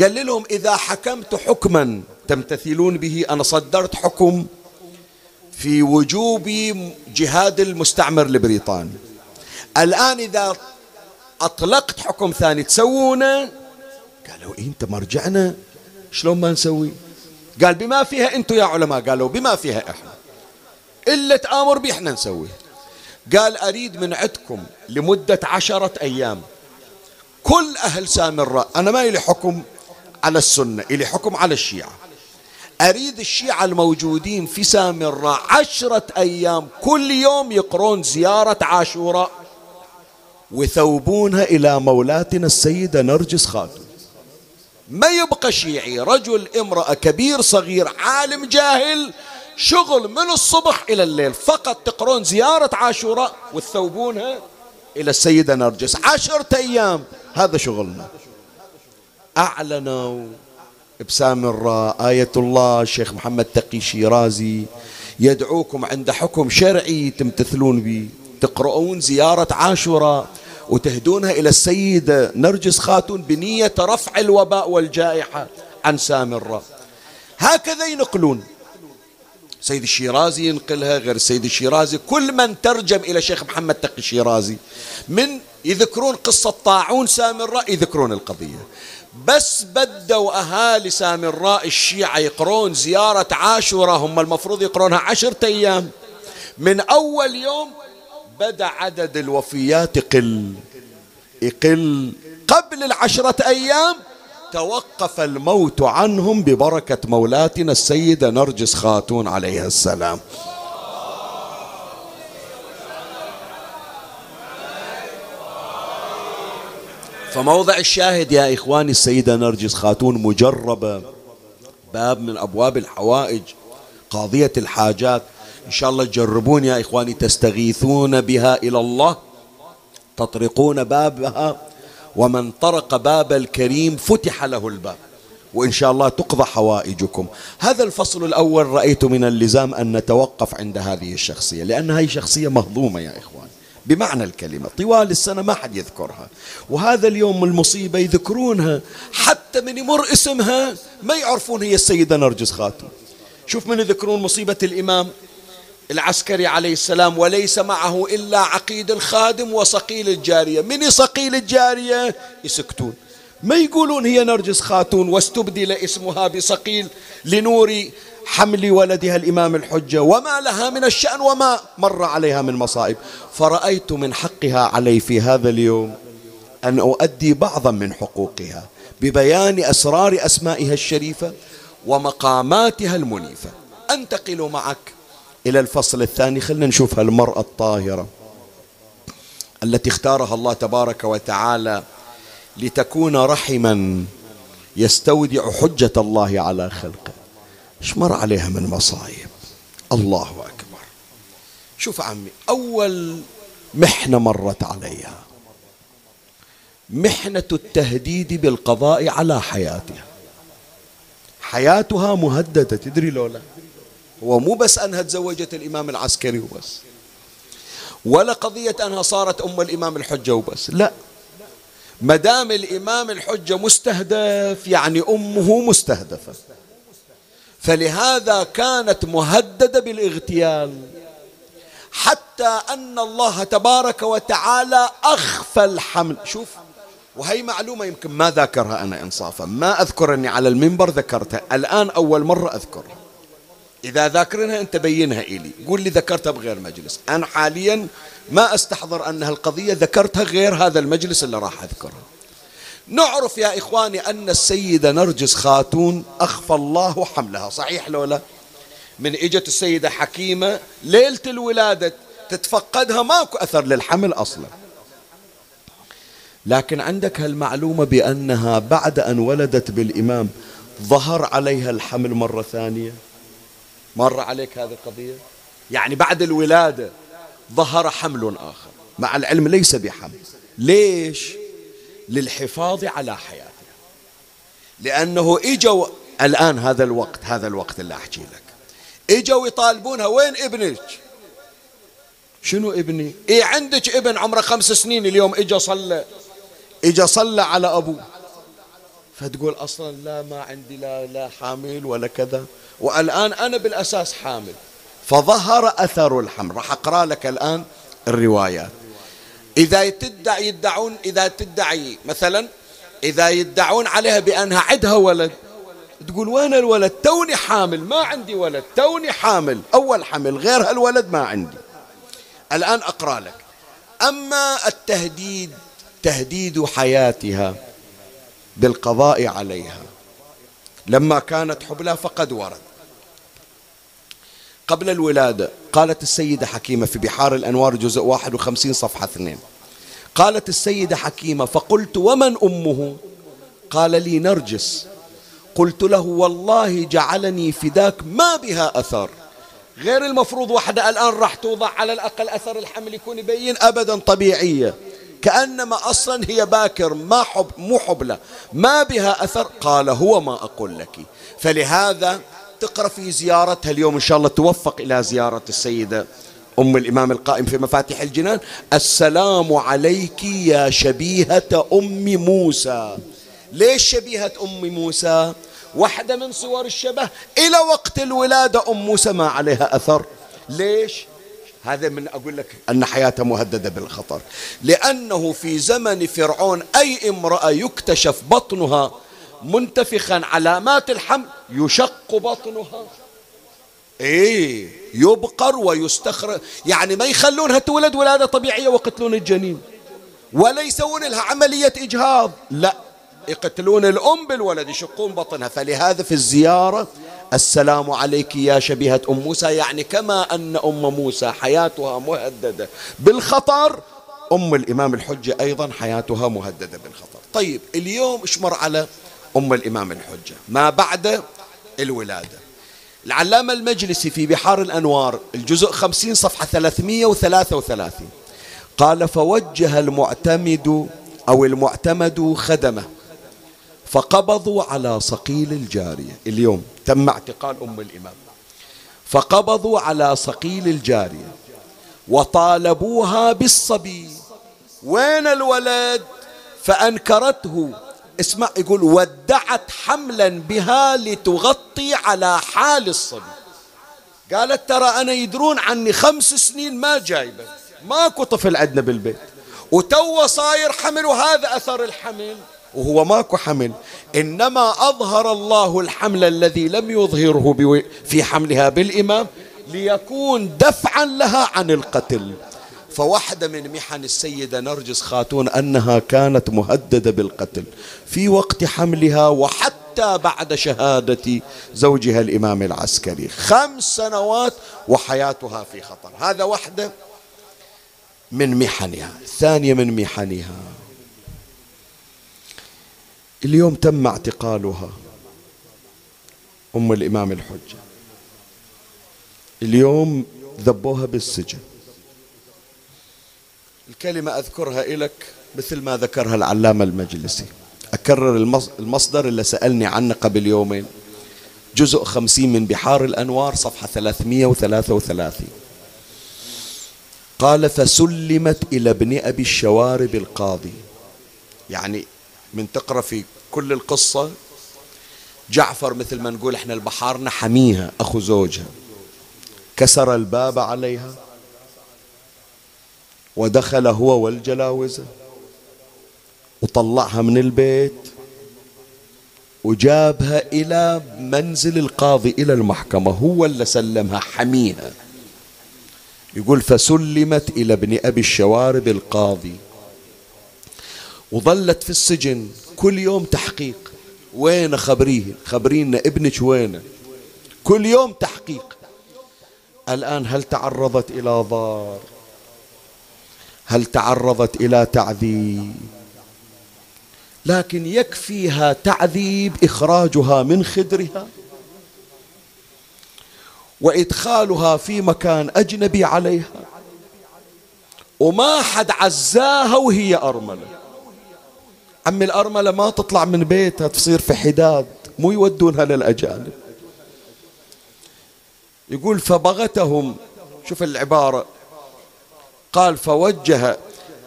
قال لهم إذا حكمت حكما تمتثلون به أنا صدرت حكم في وجوب جهاد المستعمر البريطاني الآن إذا أطلقت حكم ثاني تسوونه؟ قالوا إيه أنت مرجعنا؟ شلون ما نسوي؟ قال بما فيها أنتم يا علماء قالوا بما فيها إحنا. إلا تآمر به إحنا نسويه قال أريد من عندكم لمدة عشرة أيام. كل أهل سامراء أنا ما إلي حكم على السنة إلي حكم على الشيعة. أريد الشيعة الموجودين في سامراء عشرة أيام كل يوم يقرون زيارة عاشوراء ويثوبونها إلى مولاتنا السيدة نرجس خاتم. ما يبقى شيعي رجل امرأة كبير صغير عالم جاهل شغل من الصبح إلى الليل. فقط تقرون زيارة عاشوراء وتثوبونها إلى السيدة نرجس. عشرة أيام. هذا شغلنا. أعلنوا بسامراء آية الله. الشيخ محمد تقي شيرازي يدعوكم عند حكم شرعي تمتثلون به. تقرؤون زيارة عاشوراء وتهدونها إلى السيدة نرجس خاتون بنية رفع الوباء والجائحة عن سامراء هكذا ينقلون. سيد الشيرازي ينقلها غير السيد الشيرازي. كل من ترجم إلى شيخ محمد تقي الشيرازي من يذكرون قصة طاعون سامراء يذكرون القضية. بس بدوا أهالي سامراء الشيعة يقرون زيارة عاشوراء هم المفروض يقرونها عشرة أيام. من أول يوم بدأ عدد الوفيات يقل يقل. قبل العشرة أيام توقف الموت عنهم ببركة مولاتنا السيدة نرجس خاتون عليها السلام. فموضع الشاهد يا إخواني السيدة نرجس خاتون مجربة باب من أبواب الحوائج قاضية الحاجات. إن شاء الله تجربون يا إخواني تستغيثون بها إلى الله تطرقون بابها. ومن طرق باب الكريم فتح له الباب. وإن شاء الله تقضى حوائجكم. هذا الفصل الأول رأيت من اللزام أن نتوقف عند هذه الشخصية لأن هذه شخصية مهضومة يا إخوان. بمعنى الكلمة طوال السنة ما حد يذكرها. وهذا اليوم المصيبة يذكرونها حتى من يمر اسمها ما يعرفون هي السيدة نرجس خاتم. شوف من يذكرون مصيبة الإمام. العسكري عليه السلام وليس معه إلا عقيد الخادم وصقيل الجارية. من صقيل الجارية؟ يسكتون. ما يقولون هي نرجس خاتون واستبدل اسمها بصقيل لنور حمل ولدها الإمام الحجة وما لها من الشأن وما مر عليها من مصائب. فرأيت من حقها علي في هذا اليوم أن أؤدي بعضا من حقوقها ببيان أسرار أسمائها الشريفة ومقاماتها المنيفة. أنتقل معك إلى الفصل الثاني. خلنا نشوف هالمرأة الطاهرة التي اختارها الله تبارك وتعالى لتكون رحما يستودع حجة الله على خلقه. إيش مر عليها من مصايب. الله أكبر. شوف عمي أول محنة مرت عليها محنة التهديد بالقضاء على حياتها. حياتها مهددة تدري لولا؟ هو مو بس أنها تزوجت الإمام العسكري وبس. ولا قضية أنها صارت أم الإمام الحجة وبس. لا. ما دام الإمام الحجة مستهدف يعني أمه مستهدفة. فلهذا كانت مهددة بالاغتيال. حتى أن الله تبارك وتعالى أخفى الحمل. شوف وهي معلومة يمكن ما ذاكرها أنا إنصافا. ما أذكر أني على المنبر ذكرتها. الآن أول مرة أذكرها. إذا ذاكرينها أنت بينها إلي. قول لي ذكرتها بغير مجلس. أنا حاليا ما أستحضر أن هالقضية ذكرتها غير هذا المجلس اللي راح أذكرها نعرف يا إخواني أن السيدة نرجس خاتون أخفى الله حملها. صحيح لولا من إجت السيدة حكيمة ليلة الولادة تتفقدها ماكو أثر للحمل أصلا. لكن عندك هالمعلومة بأنها بعد أن ولدت بالإمام ظهر عليها الحمل مرة ثانية؟ مر عليك هذه القضية؟ يعني بعد الولادة ظهر حمل آخر. مع العلم ليس بحمل. ليش؟ للحفاظ على حياتها لأنه إجوا الآن هذا الوقت هذا الوقت اللي أحكي لك. إجوا يطالبونها. وين ابنك؟ شنو ابني؟ إيه عندك ابن عمره خمس سنين اليوم إجا صلى. إجا صلى على أبوه. فتقول أصلا لا ما عندي لا, لا حامل ولا كذا. والآن أنا بالأساس حامل. فظهر أثر الحمل. راح أقرأ لك الآن الروايات إذا تدعي يدعون إذا تدعي مثلا إذا يدعون عليها بأنها عندها ولد تقول وين الولد؟ توني حامل ما عندي ولد توني حامل أول حمل غير هالولد ما عندي. الآن أقرأ لك. أما التهديد تهديد حياتها بالقضاء عليها. لما كانت حبلى فقد ورد. قبل الولادة قالت السيدة حكيمة في بحار الأنوار جزء 51 صفحة 2 قالت السيدة حكيمة فقلت ومن أمه؟ قال لي نرجس. قلت له والله جعلني فداك ما بها أثر. غير المفروض وحدة الآن راح توضع على الأقل أثر الحمل يكون يبين أبدا طبيعية. كأنما أصلا هي باكر ما حب مو حبلة ما بها أثر. قال هو ما أقول لك. فلهذا تقرأ في زيارتها اليوم إن شاء الله توفق إلى زيارة السيدة أم الإمام القائم في مفاتيح الجنان. السلام عليك يا شبيهة أم موسى. ليش شبيهة أم موسى؟ واحدة من صور الشبه. إلى وقت الولادة أم موسى ما عليها أثر. ليش؟ هذا من أقول لك أن حياتها مهددة بالخطر. لأنه في زمن فرعون أي امرأة يكتشف بطنها منتفخا علامات الحمل يشق بطنها. إيه يبقر ويستخرج يعني ما يخلونها تولد ولادة طبيعية ويقتلون الجنين. ولا يسوون لها عملية إجهاض. لا يقتلون الأم بالولد يشقون بطنها. فلهذا في الزيارة السلام عليك يا شبيهة أم موسى يعني كما أن أم موسى حياتها مهددة بالخطر أم الإمام الحجة أيضا حياتها مهددة بالخطر. طيب اليوم اشمر على أم الإمام الحجة؟ ما بعد الولادة. العلامة المجلسي في بحار الأنوار الجزء خمسين صفحة ثلاثمية وثلاثة وثلاثين قال فوجه المعتمد أو المعتمد خدمه فقبضوا على صقيل الجارية. اليوم تم اعتقال أم الإمام. فقبضوا على صقيل الجارية. وطالبوها بالصبي. وين الولد؟ فأنكرته. اسمع يقول ودعت حملا بها لتغطي على حال الصبي. قالت ترى أنا يدرون عني خمس سنين ما جايبة. ماكو طفل عندنا بالبيت. وتو صاير حمل وهذا أثر الحمل. وهو ماكو حمل. إنما أظهر الله الحمل الذي لم يظهره في حملها بالإمام ليكون دفعا لها عن القتل. فواحدة من محن السيدة نرجس خاتون أنها كانت مهددة بالقتل في وقت حملها وحتى بعد شهادة زوجها الإمام العسكري. خمس سنوات وحياتها في خطر. هذا واحدة من محنها. ثانية من محنها. اليوم تم اعتقالها أم الإمام الحجة. اليوم ذبوها بالسجن. الكلمة أذكرها لك مثل ما ذكرها العلامة المجلسي. أكرر المصدر اللي سألني عنه قبل يومين. جزء خمسين من بحار الأنوار صفحة 333 قال فسلمت إلى ابن أبي الشوارب القاضي. يعني من تقرأ في كل القصة. جعفر مثل ما نقول إحنا البحارنا حميها أخو زوجها. كسر الباب عليها. ودخل هو والجلاوزة وطلعها من البيت. وجابها إلى منزل القاضي إلى المحكمة. هو اللي سلمها حميها. يقول فسلمت إلى ابن أبي الشوارب القاضي. وظلت في السجن كل يوم تحقيق. وين خبريه؟ خبرينا ابنك وين كل يوم تحقيق. الآن هل تعرضت إلى ضار؟ هل تعرضت إلى تعذيب؟ لكن يكفيها تعذيب إخراجها من خدرها وإدخالها في مكان أجنبي عليها. وما حد عزاها وهي أرملة. عم الأرملة ما تطلع من بيتها تصير في حداد. مو يودونها للأجانب. يقول فبغتهم. شوف العبارة. قال فوجه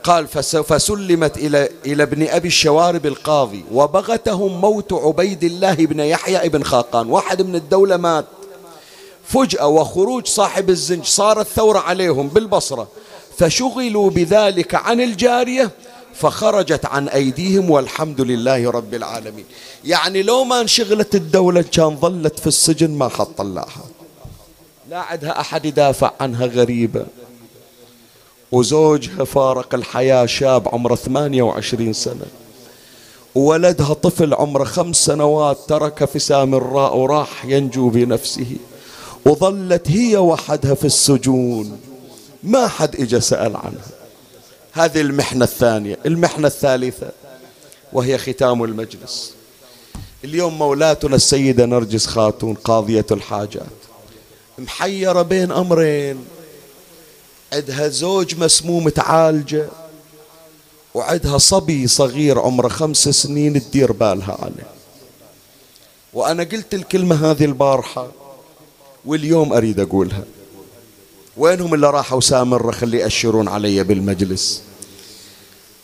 قال فسلمت إلى إلى ابن أبي الشوارب القاضي. وبغتهم موت عبيد الله بن يحيى بن خاقان. واحد من الدولة مات. فجأة وخروج صاحب الزنج صارت ثورة عليهم بالبصرة. فشغلوا بذلك عن الجارية فخرجت عن أيديهم والحمد لله رب العالمين. يعني لو ما انشغلت الدولة كان ظلت في السجن ما حد طلعها لا عندها أحد يدافع عنها غريبة. وزوجها فارق الحياة شاب عمره 28 سنة. وولدها طفل عمره خمس سنوات ترك في سامراء وراح ينجو بنفسه. وظلت هي وحدها في السجون. ما حد اجى سأل عنها. هذه المحنة الثانية المحنة الثالثة وهي ختام المجلس. اليوم مولاتنا السيدة نرجس خاتون قاضية الحاجات. محيرة بين أمرين. عندها زوج مسموم تعالجة وعندها صبي صغير عمره خمس سنين تدير بالها عليه. وأنا قلت الكلمة هذه البارحة واليوم أريد أقولها. وينهم اللي راحوا سامرة خلي يأشرون علي بالمجلس.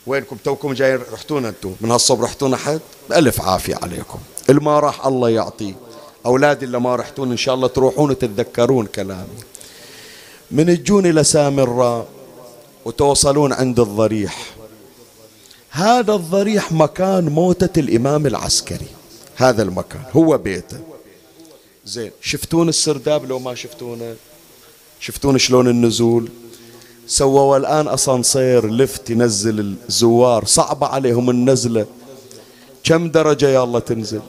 وينكم توكم جايين رحتونا أنتم من هالصبح رحتونا حد؟ بألف عافية عليكم. الما راح الله يعطيه أولادي اللي ما رحتون إن شاء الله تروحون وتتذكرون كلامي. من تجون إلى سامرة وتوصلون عند الضريح. هذا الضريح مكان موتة الإمام العسكري. هذا المكان. هو بيته. زين شفتون السرداب لو ما شفتونه؟ شفتون شلون النزول؟ سووا الآن أسانسير لفت ينزل الزوار. صعبة عليهم النزلة. كم درجة يا الله تنزل؟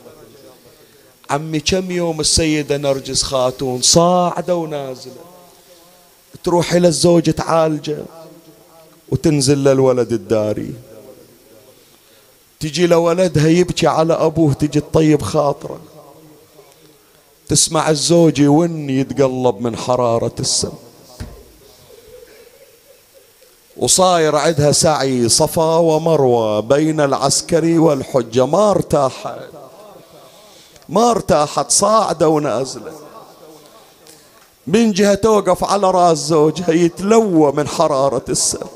عمي كم يوم السيدة نرجس خاتون؟ صاعدة ونازلة. تروح إلى الزوج تعالجه وتنزل للولد الداري. تجي لولدها يبكي على أبوه تجي تطيب خاطره. تسمع الزوج يون يتقلب من حرارة السم. وصاير عندها سعي صفا ومروة بين العسكري والحجة ما ارتاحت. ما ارتاحت. صاعدة ونازلة. من جهة توقف على راس زوجها يتلوى من حرارة السم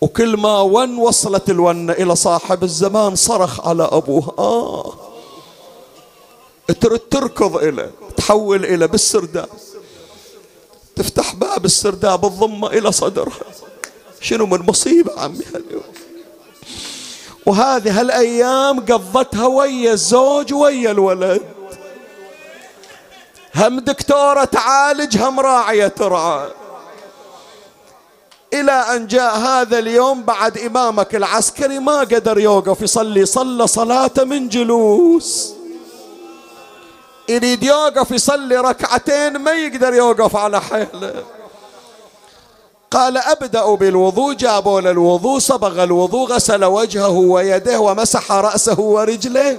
وكل ما ون وصلت الونة إلى صاحب الزمان صرخ على أبوه. آه. ترد تركض إلى تحول إلى بالسرداب. تفتح باب السرداب الضمة إلى صدرها. شنو من مصيبة عمي هاليوم؟ وهذه هالأيام قضتها ويا الزوج ويا الولد. هم دكتورة تعالج هم راعية ترعى إلى أن جاء هذا اليوم بعد إمامك العسكري ما قدر يوقف يصلي صلى صلاة من جلوس. يريد يوقف يصلي ركعتين ما يقدر يوقف على حيله. قال أبدأ بالوضوء جابوا للوضوء صبغ الوضوء غسل وجهه ويديه ومسح رأسه ورجله.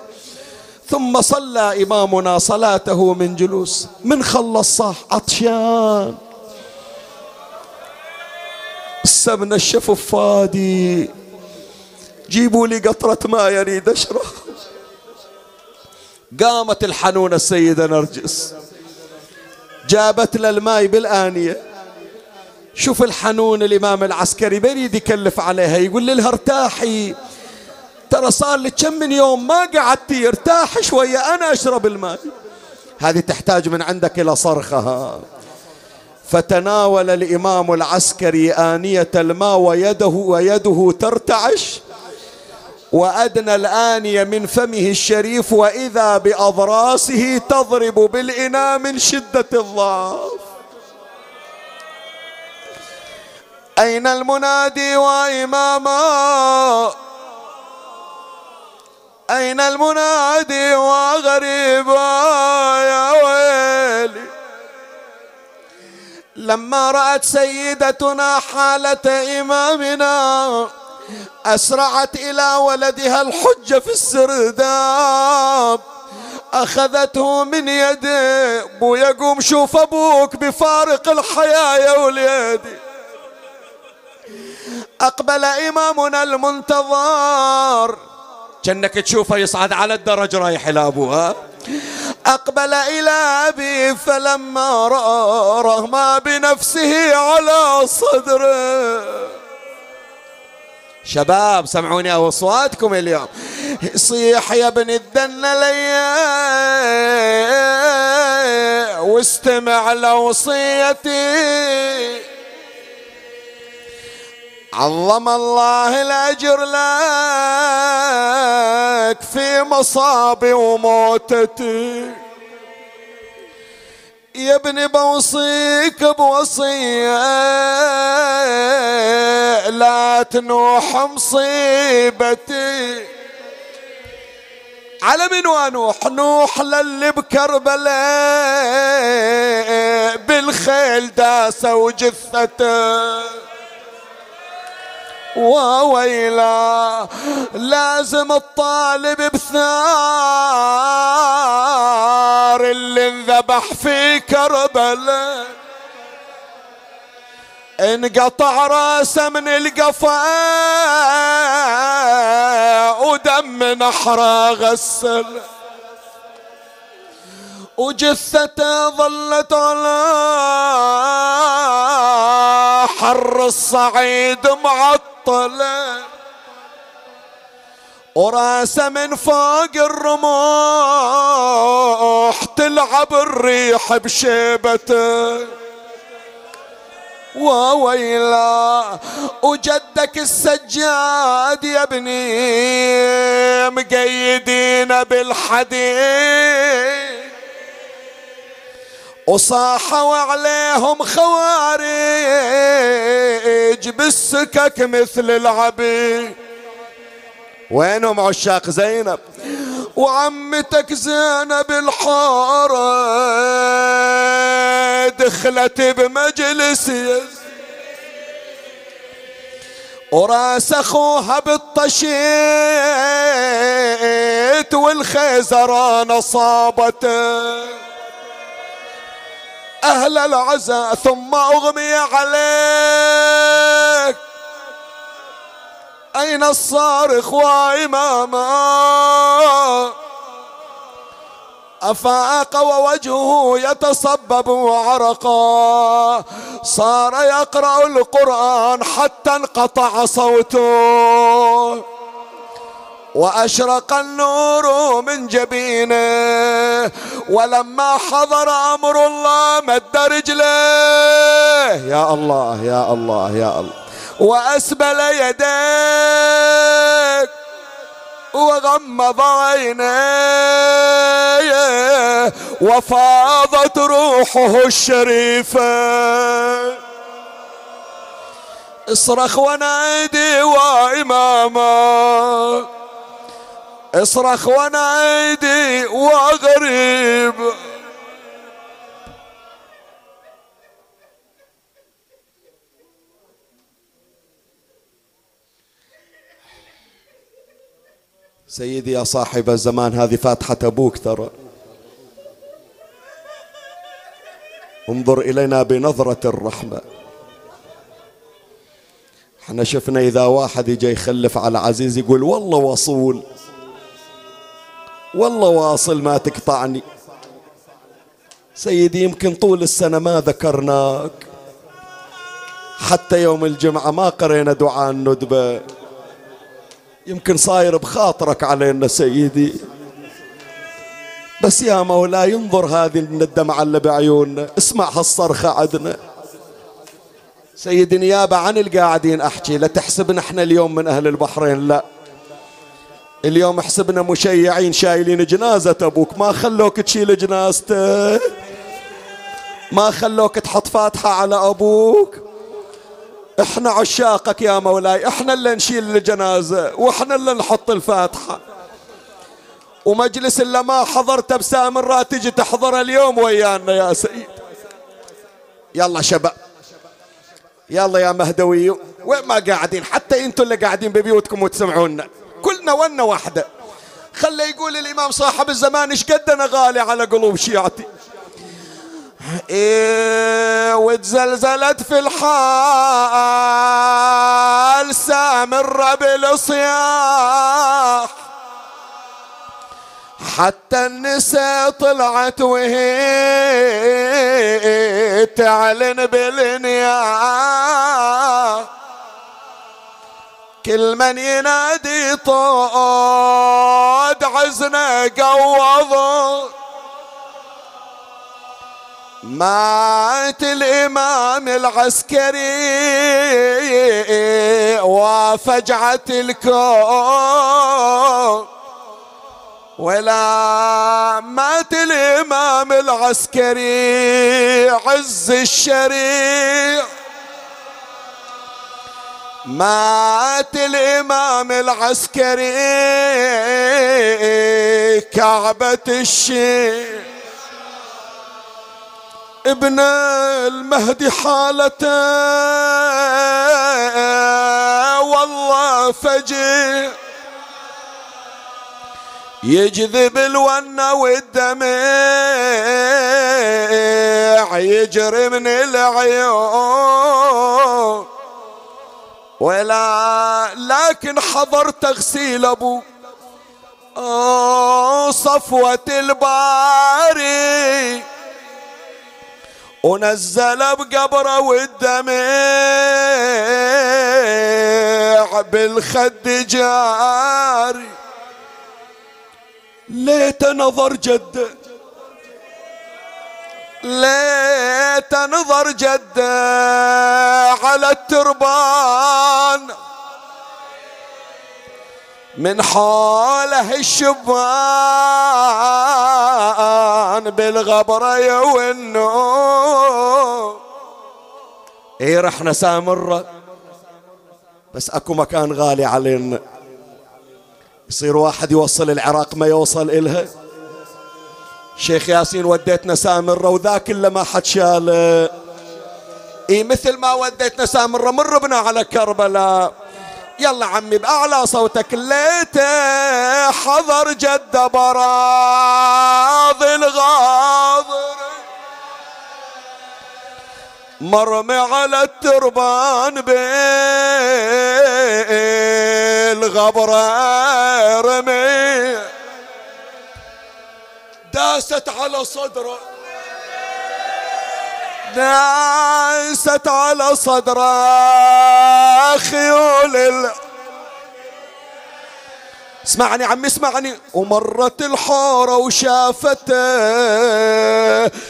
ثم صلى إمامنا صلاته من جلوس. من خلص صح عطشان. السمنة الشفف فادي جيبوا لي قطرة ماء يريد أشرب. قامت الحنونة السيدة نرجس. جابت له الماء بالآنية. شوف الحنون الإمام العسكري بريد يكلف عليها يقول لها ارتاحي. ترى صار لك كم من يوم ما قعدتي ارتاحي شوية أنا أشرب الماء هذه تحتاج من عندك إلى صرخها فتناول الإمام العسكري آنية الماء ويده ويده ترتعش. وأدنى الآنية من فمه الشريف وإذا بأضراسه تضرب بالإناء من شدة الضعف أين المنادي وإماما؟ أين المنادي وغريبا يا ويلي؟ لما رأت سيدتنا حالة إمامنا أسرعت إلى ولدها الحجة في السرداب. أخذته من يده بو يقوم شوف أبوك بفارق الحياة يا وليدي أقبل إمامنا المنتظر. كأنك تشوفه يصعد على الدرج رايح إلى أبوها أقبل إلى أبي فلما رأى رغم بنفسه على صدره. شباب سمعوني أصواتكم اليوم. صيح يا ابن الدنة لي واستمع لوصيتي. عظم الله الأجر لك في مصابي وموتتي. يا ابني بوصيك بوصية لا تنوح مصيبتي. على من ونوح؟ نوح للي بكربلاء بالخيل داسه وجثته. وويلا لازم الطالب بثار اللي انذبح في كربلاء. انقطع راسه من القفا ودم نحره غسل. وجثته ظلت على حر الصعيد معطل طلع وراسه من فوق الرموح تلعب الريح بشيبته. وويلا وجدك السجاد يا ابني مقيدين بالحديد. وصاحوا عليهم خوارج بالسكك مثل العبي وينهم عشاق زينب؟ وعمتك زينب الحارة دخلت بمجلس وراس أخوها بالطشيت والخيزران صابته أهل العزاء ثم أغمي عليك. أين الصارخ وإماما؟ أفاق ووجهه يتصبب عرقا. صار يقرأ القرآن حتى انقطع صوته. وأشرق النور من جبينه ولما حضر أمر الله مد رجليه يا الله يا الله يا الله. وأسبل يديك وغمض عينيه وفاضت روحه الشريفة. اصرخ ونادي وإماما. اصرخ ونادي وغريب. سيدي يا صاحب الزمان هذه فاتحة أبوك ترى. انظر إلينا بنظرة الرحمة. إحنا شفنا إذا واحد يجي يخلف على عزيز يقول والله وصول. والله واصل ما تقطعني. سيدي يمكن طول السنة ما ذكرناك. حتى يوم الجمعة ما قرينا دعاء الندبة. يمكن صاير بخاطرك علينا سيدي. بس يا مولاي ينظر هذه الدمعة اللي بعيوننا. اسمع هالصرخة عدنا. سيدي نيابة عن القاعدين أحكي. لا تحسبنا إحنا اليوم من أهل البحرين لا. اليوم حسبنا مشيعين شايلين جنازة أبوك. ما خلوك تشيل جنازته. ما خلوك تحط فاتحة على أبوك. إحنا عشاقك يا مولاي. إحنا اللي نشيل الجنازة وإحنا اللي نحط الفاتحة. ومجلس اللي ما حضرته بسامرة تجي تحضر اليوم ويانا يا سيد. يلا شباب. يلا يا مهدوي وين ما قاعدين؟ حتى أنتم اللي قاعدين ببيوتكم وتسمعونا. كلنا ونه واحدة. خلى يقول الإمام صاحب الزمان إيش قد أنا غالي على قلوب شيعتي. إيه وتزلزلت في الحال سامر بالصياح. حتى النساء طلعت وهي تعلن بالنياح. كل من ينادي طود عزنا قوض مات الإمام العسكري والله فجعة الكون. ولا مات الإمام العسكري عز الشريع. مات الإمام العسكري كعبة الشيخ. ابن المهدي حالته والله فجي يجذب الونة والدمع يجري من العيون. ولا لكن حضر تغسيل أبو صفوة الباري. ونزل بقبره والدمع بالخد جاري. ليت نظر جده ليت نظر جده على التربان. من حوله الشبان بالغبرة والنور إي رحنا سامرة بس أكو مكان غالي علينا. يصير واحد يوصل العراق ما يوصل إلها. شيخ ياسين وديتنا سامرة وذاك اللي ما حد شاله. إي مثل ما وديتنا سامرة مر بنا على كربلاء. يلا عمي بأعلى صوتك ليته حضر جد براض الغاضر مرمي على التربان بالغبرة رمي. داست على صدره داست على صدره خيول ال... اسمعني عمي اسمعني. ومرت الحورة وشافته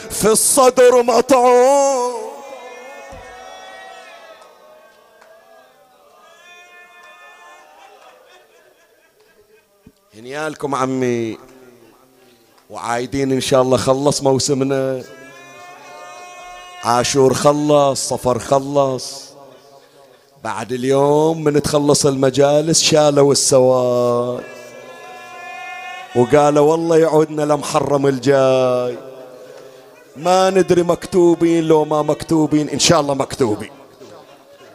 في الصدر مطعون. هنيالكم عمي. وعايدين إن شاء الله خلص موسمنا. عاشور خلص صفر خلص. بعد اليوم من تخلص المجالس شالوا السواد. وقالوا والله يعودنا لمحرم الجاي. ما ندري مكتوبين لو ما مكتوبين إن شاء الله مكتوبين.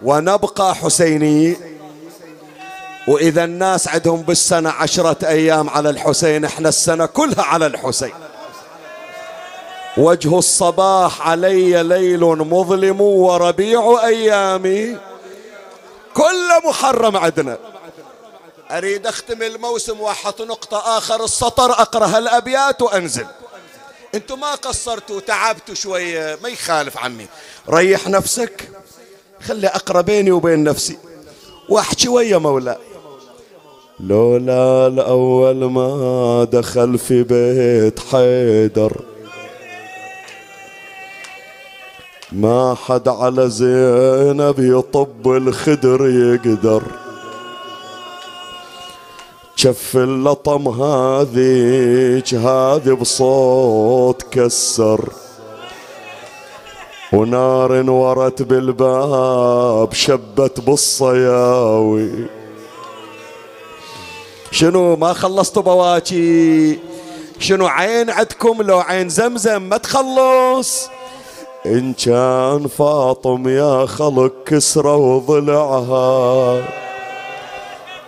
ونبقى حسينيين. وإذا الناس عندهم بالسنة عشرة أيام على الحسين إحنا السنة كلها على الحسين. وجه الصباح علي ليل مظلم وربيع أيامي. كل محرم عندنا. أريد أختم الموسم وأحط نقطة آخر السطر أقرأ هالأبيات وأنزل. أنتوا ما قصرتوا تعبتوا شوية ما يخالف عمي ريح نفسك. خلي أقرأ بيني وبين نفسي. واحكي ويا مولاي. لولا الأول ما دخل في بيت حيدر. ما حد على زينب يطب الخدر يقدر. شف اللطم هذيك هذي بصوت كسر. ونار ورت بالباب شبت بالصياوي. شنو ما خلصتوا بواكي شنو عين عندكم؟ لو عين زمزم ما تخلص. إن كان فاطم يا خلق كسرة وضلعها.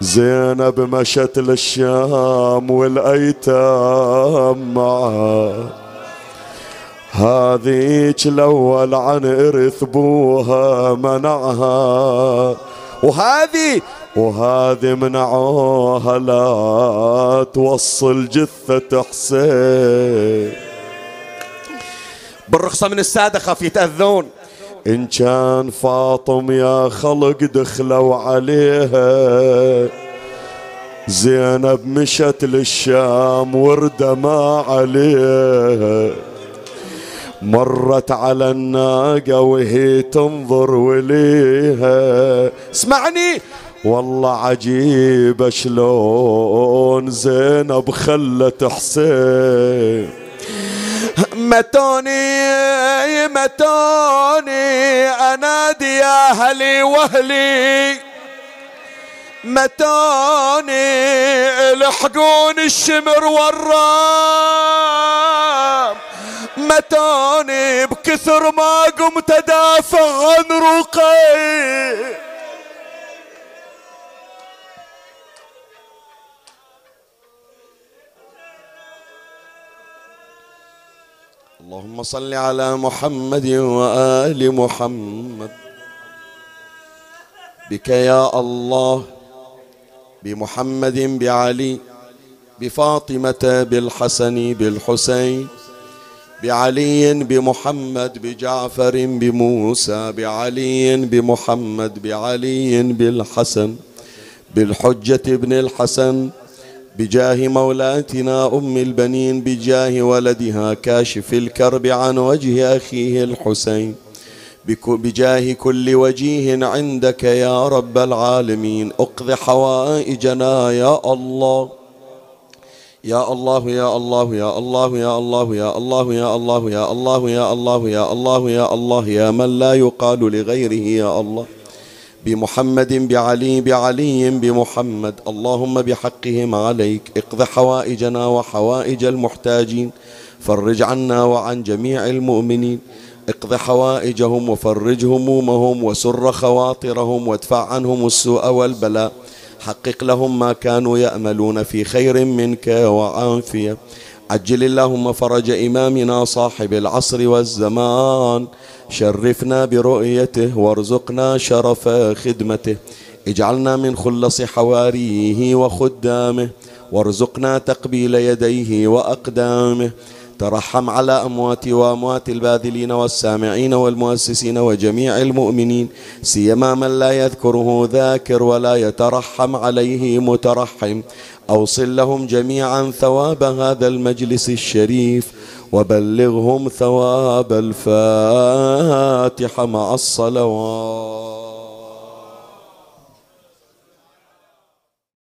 زينب مشت للشام والأيتام معها. هذيك الأول عن إرث بوها منعها. وهذه وهذه منعوها لا توصل جثة حسين. بالرخصة من السادة خاف يتأذون. إن كان فاطم يا خلق دخلوا عليها. زينب مشت للشام وردة ما عليها. مرت على الناقة وهي تنظر وليها. اسمعني. والله عجيب شلون زينب خلت حسين. متوني متوني أنادي يا أهلي وأهلي. متوني الحقون الشمر والرام. متوني بكثر ما قمت أدافع عن رقي اللهم صل على محمد وآل محمد. بك يا الله بمحمد بعلي بفاطمة بالحسن بالحسين بعلي بمحمد بجعفر بموسى بعلي بمحمد بعلي بالحسن بالحجة ابن الحسن بجاه مولاتنا أم البنين بجاه ولدها كاشف الكرب عن وجه أخيه الحسين بجاه كل وجيه عندك يا رب العالمين اقض حوائجنا يا الله يا الله يا الله يا الله يا الله يا الله يا الله يا الله يا الله يا الله يا الله يا من لا يقال لغيره يا الله بمحمد بعلي بعلي بمحمد. اللهم بحقهم عليك. اقض حوائجنا وحوائج المحتاجين. فرج عنا وعن جميع المؤمنين. اقض حوائجهم وفرج همومهم. وسر خواطرهم. وادفع عنهم السوء والبلاء. حقق لهم ما كانوا يأملون في خير منك وعافية. عجل اللهم فرج إمامنا صاحب العصر والزمان شرفنا برؤيته وارزقنا شرف خدمته. اجعلنا من خلص حواريه وخدامه وارزقنا تقبيل يديه وأقدامه. ترحم على أموات وأموات الباذلين والسامعين والمؤسسين وجميع المؤمنين سيما من لا يذكره ذاكر ولا يترحم عليه مترحم. أوصل لهم جميعا ثواب هذا المجلس الشريف وبلغهم ثواب الفاتحة مع الصلوات.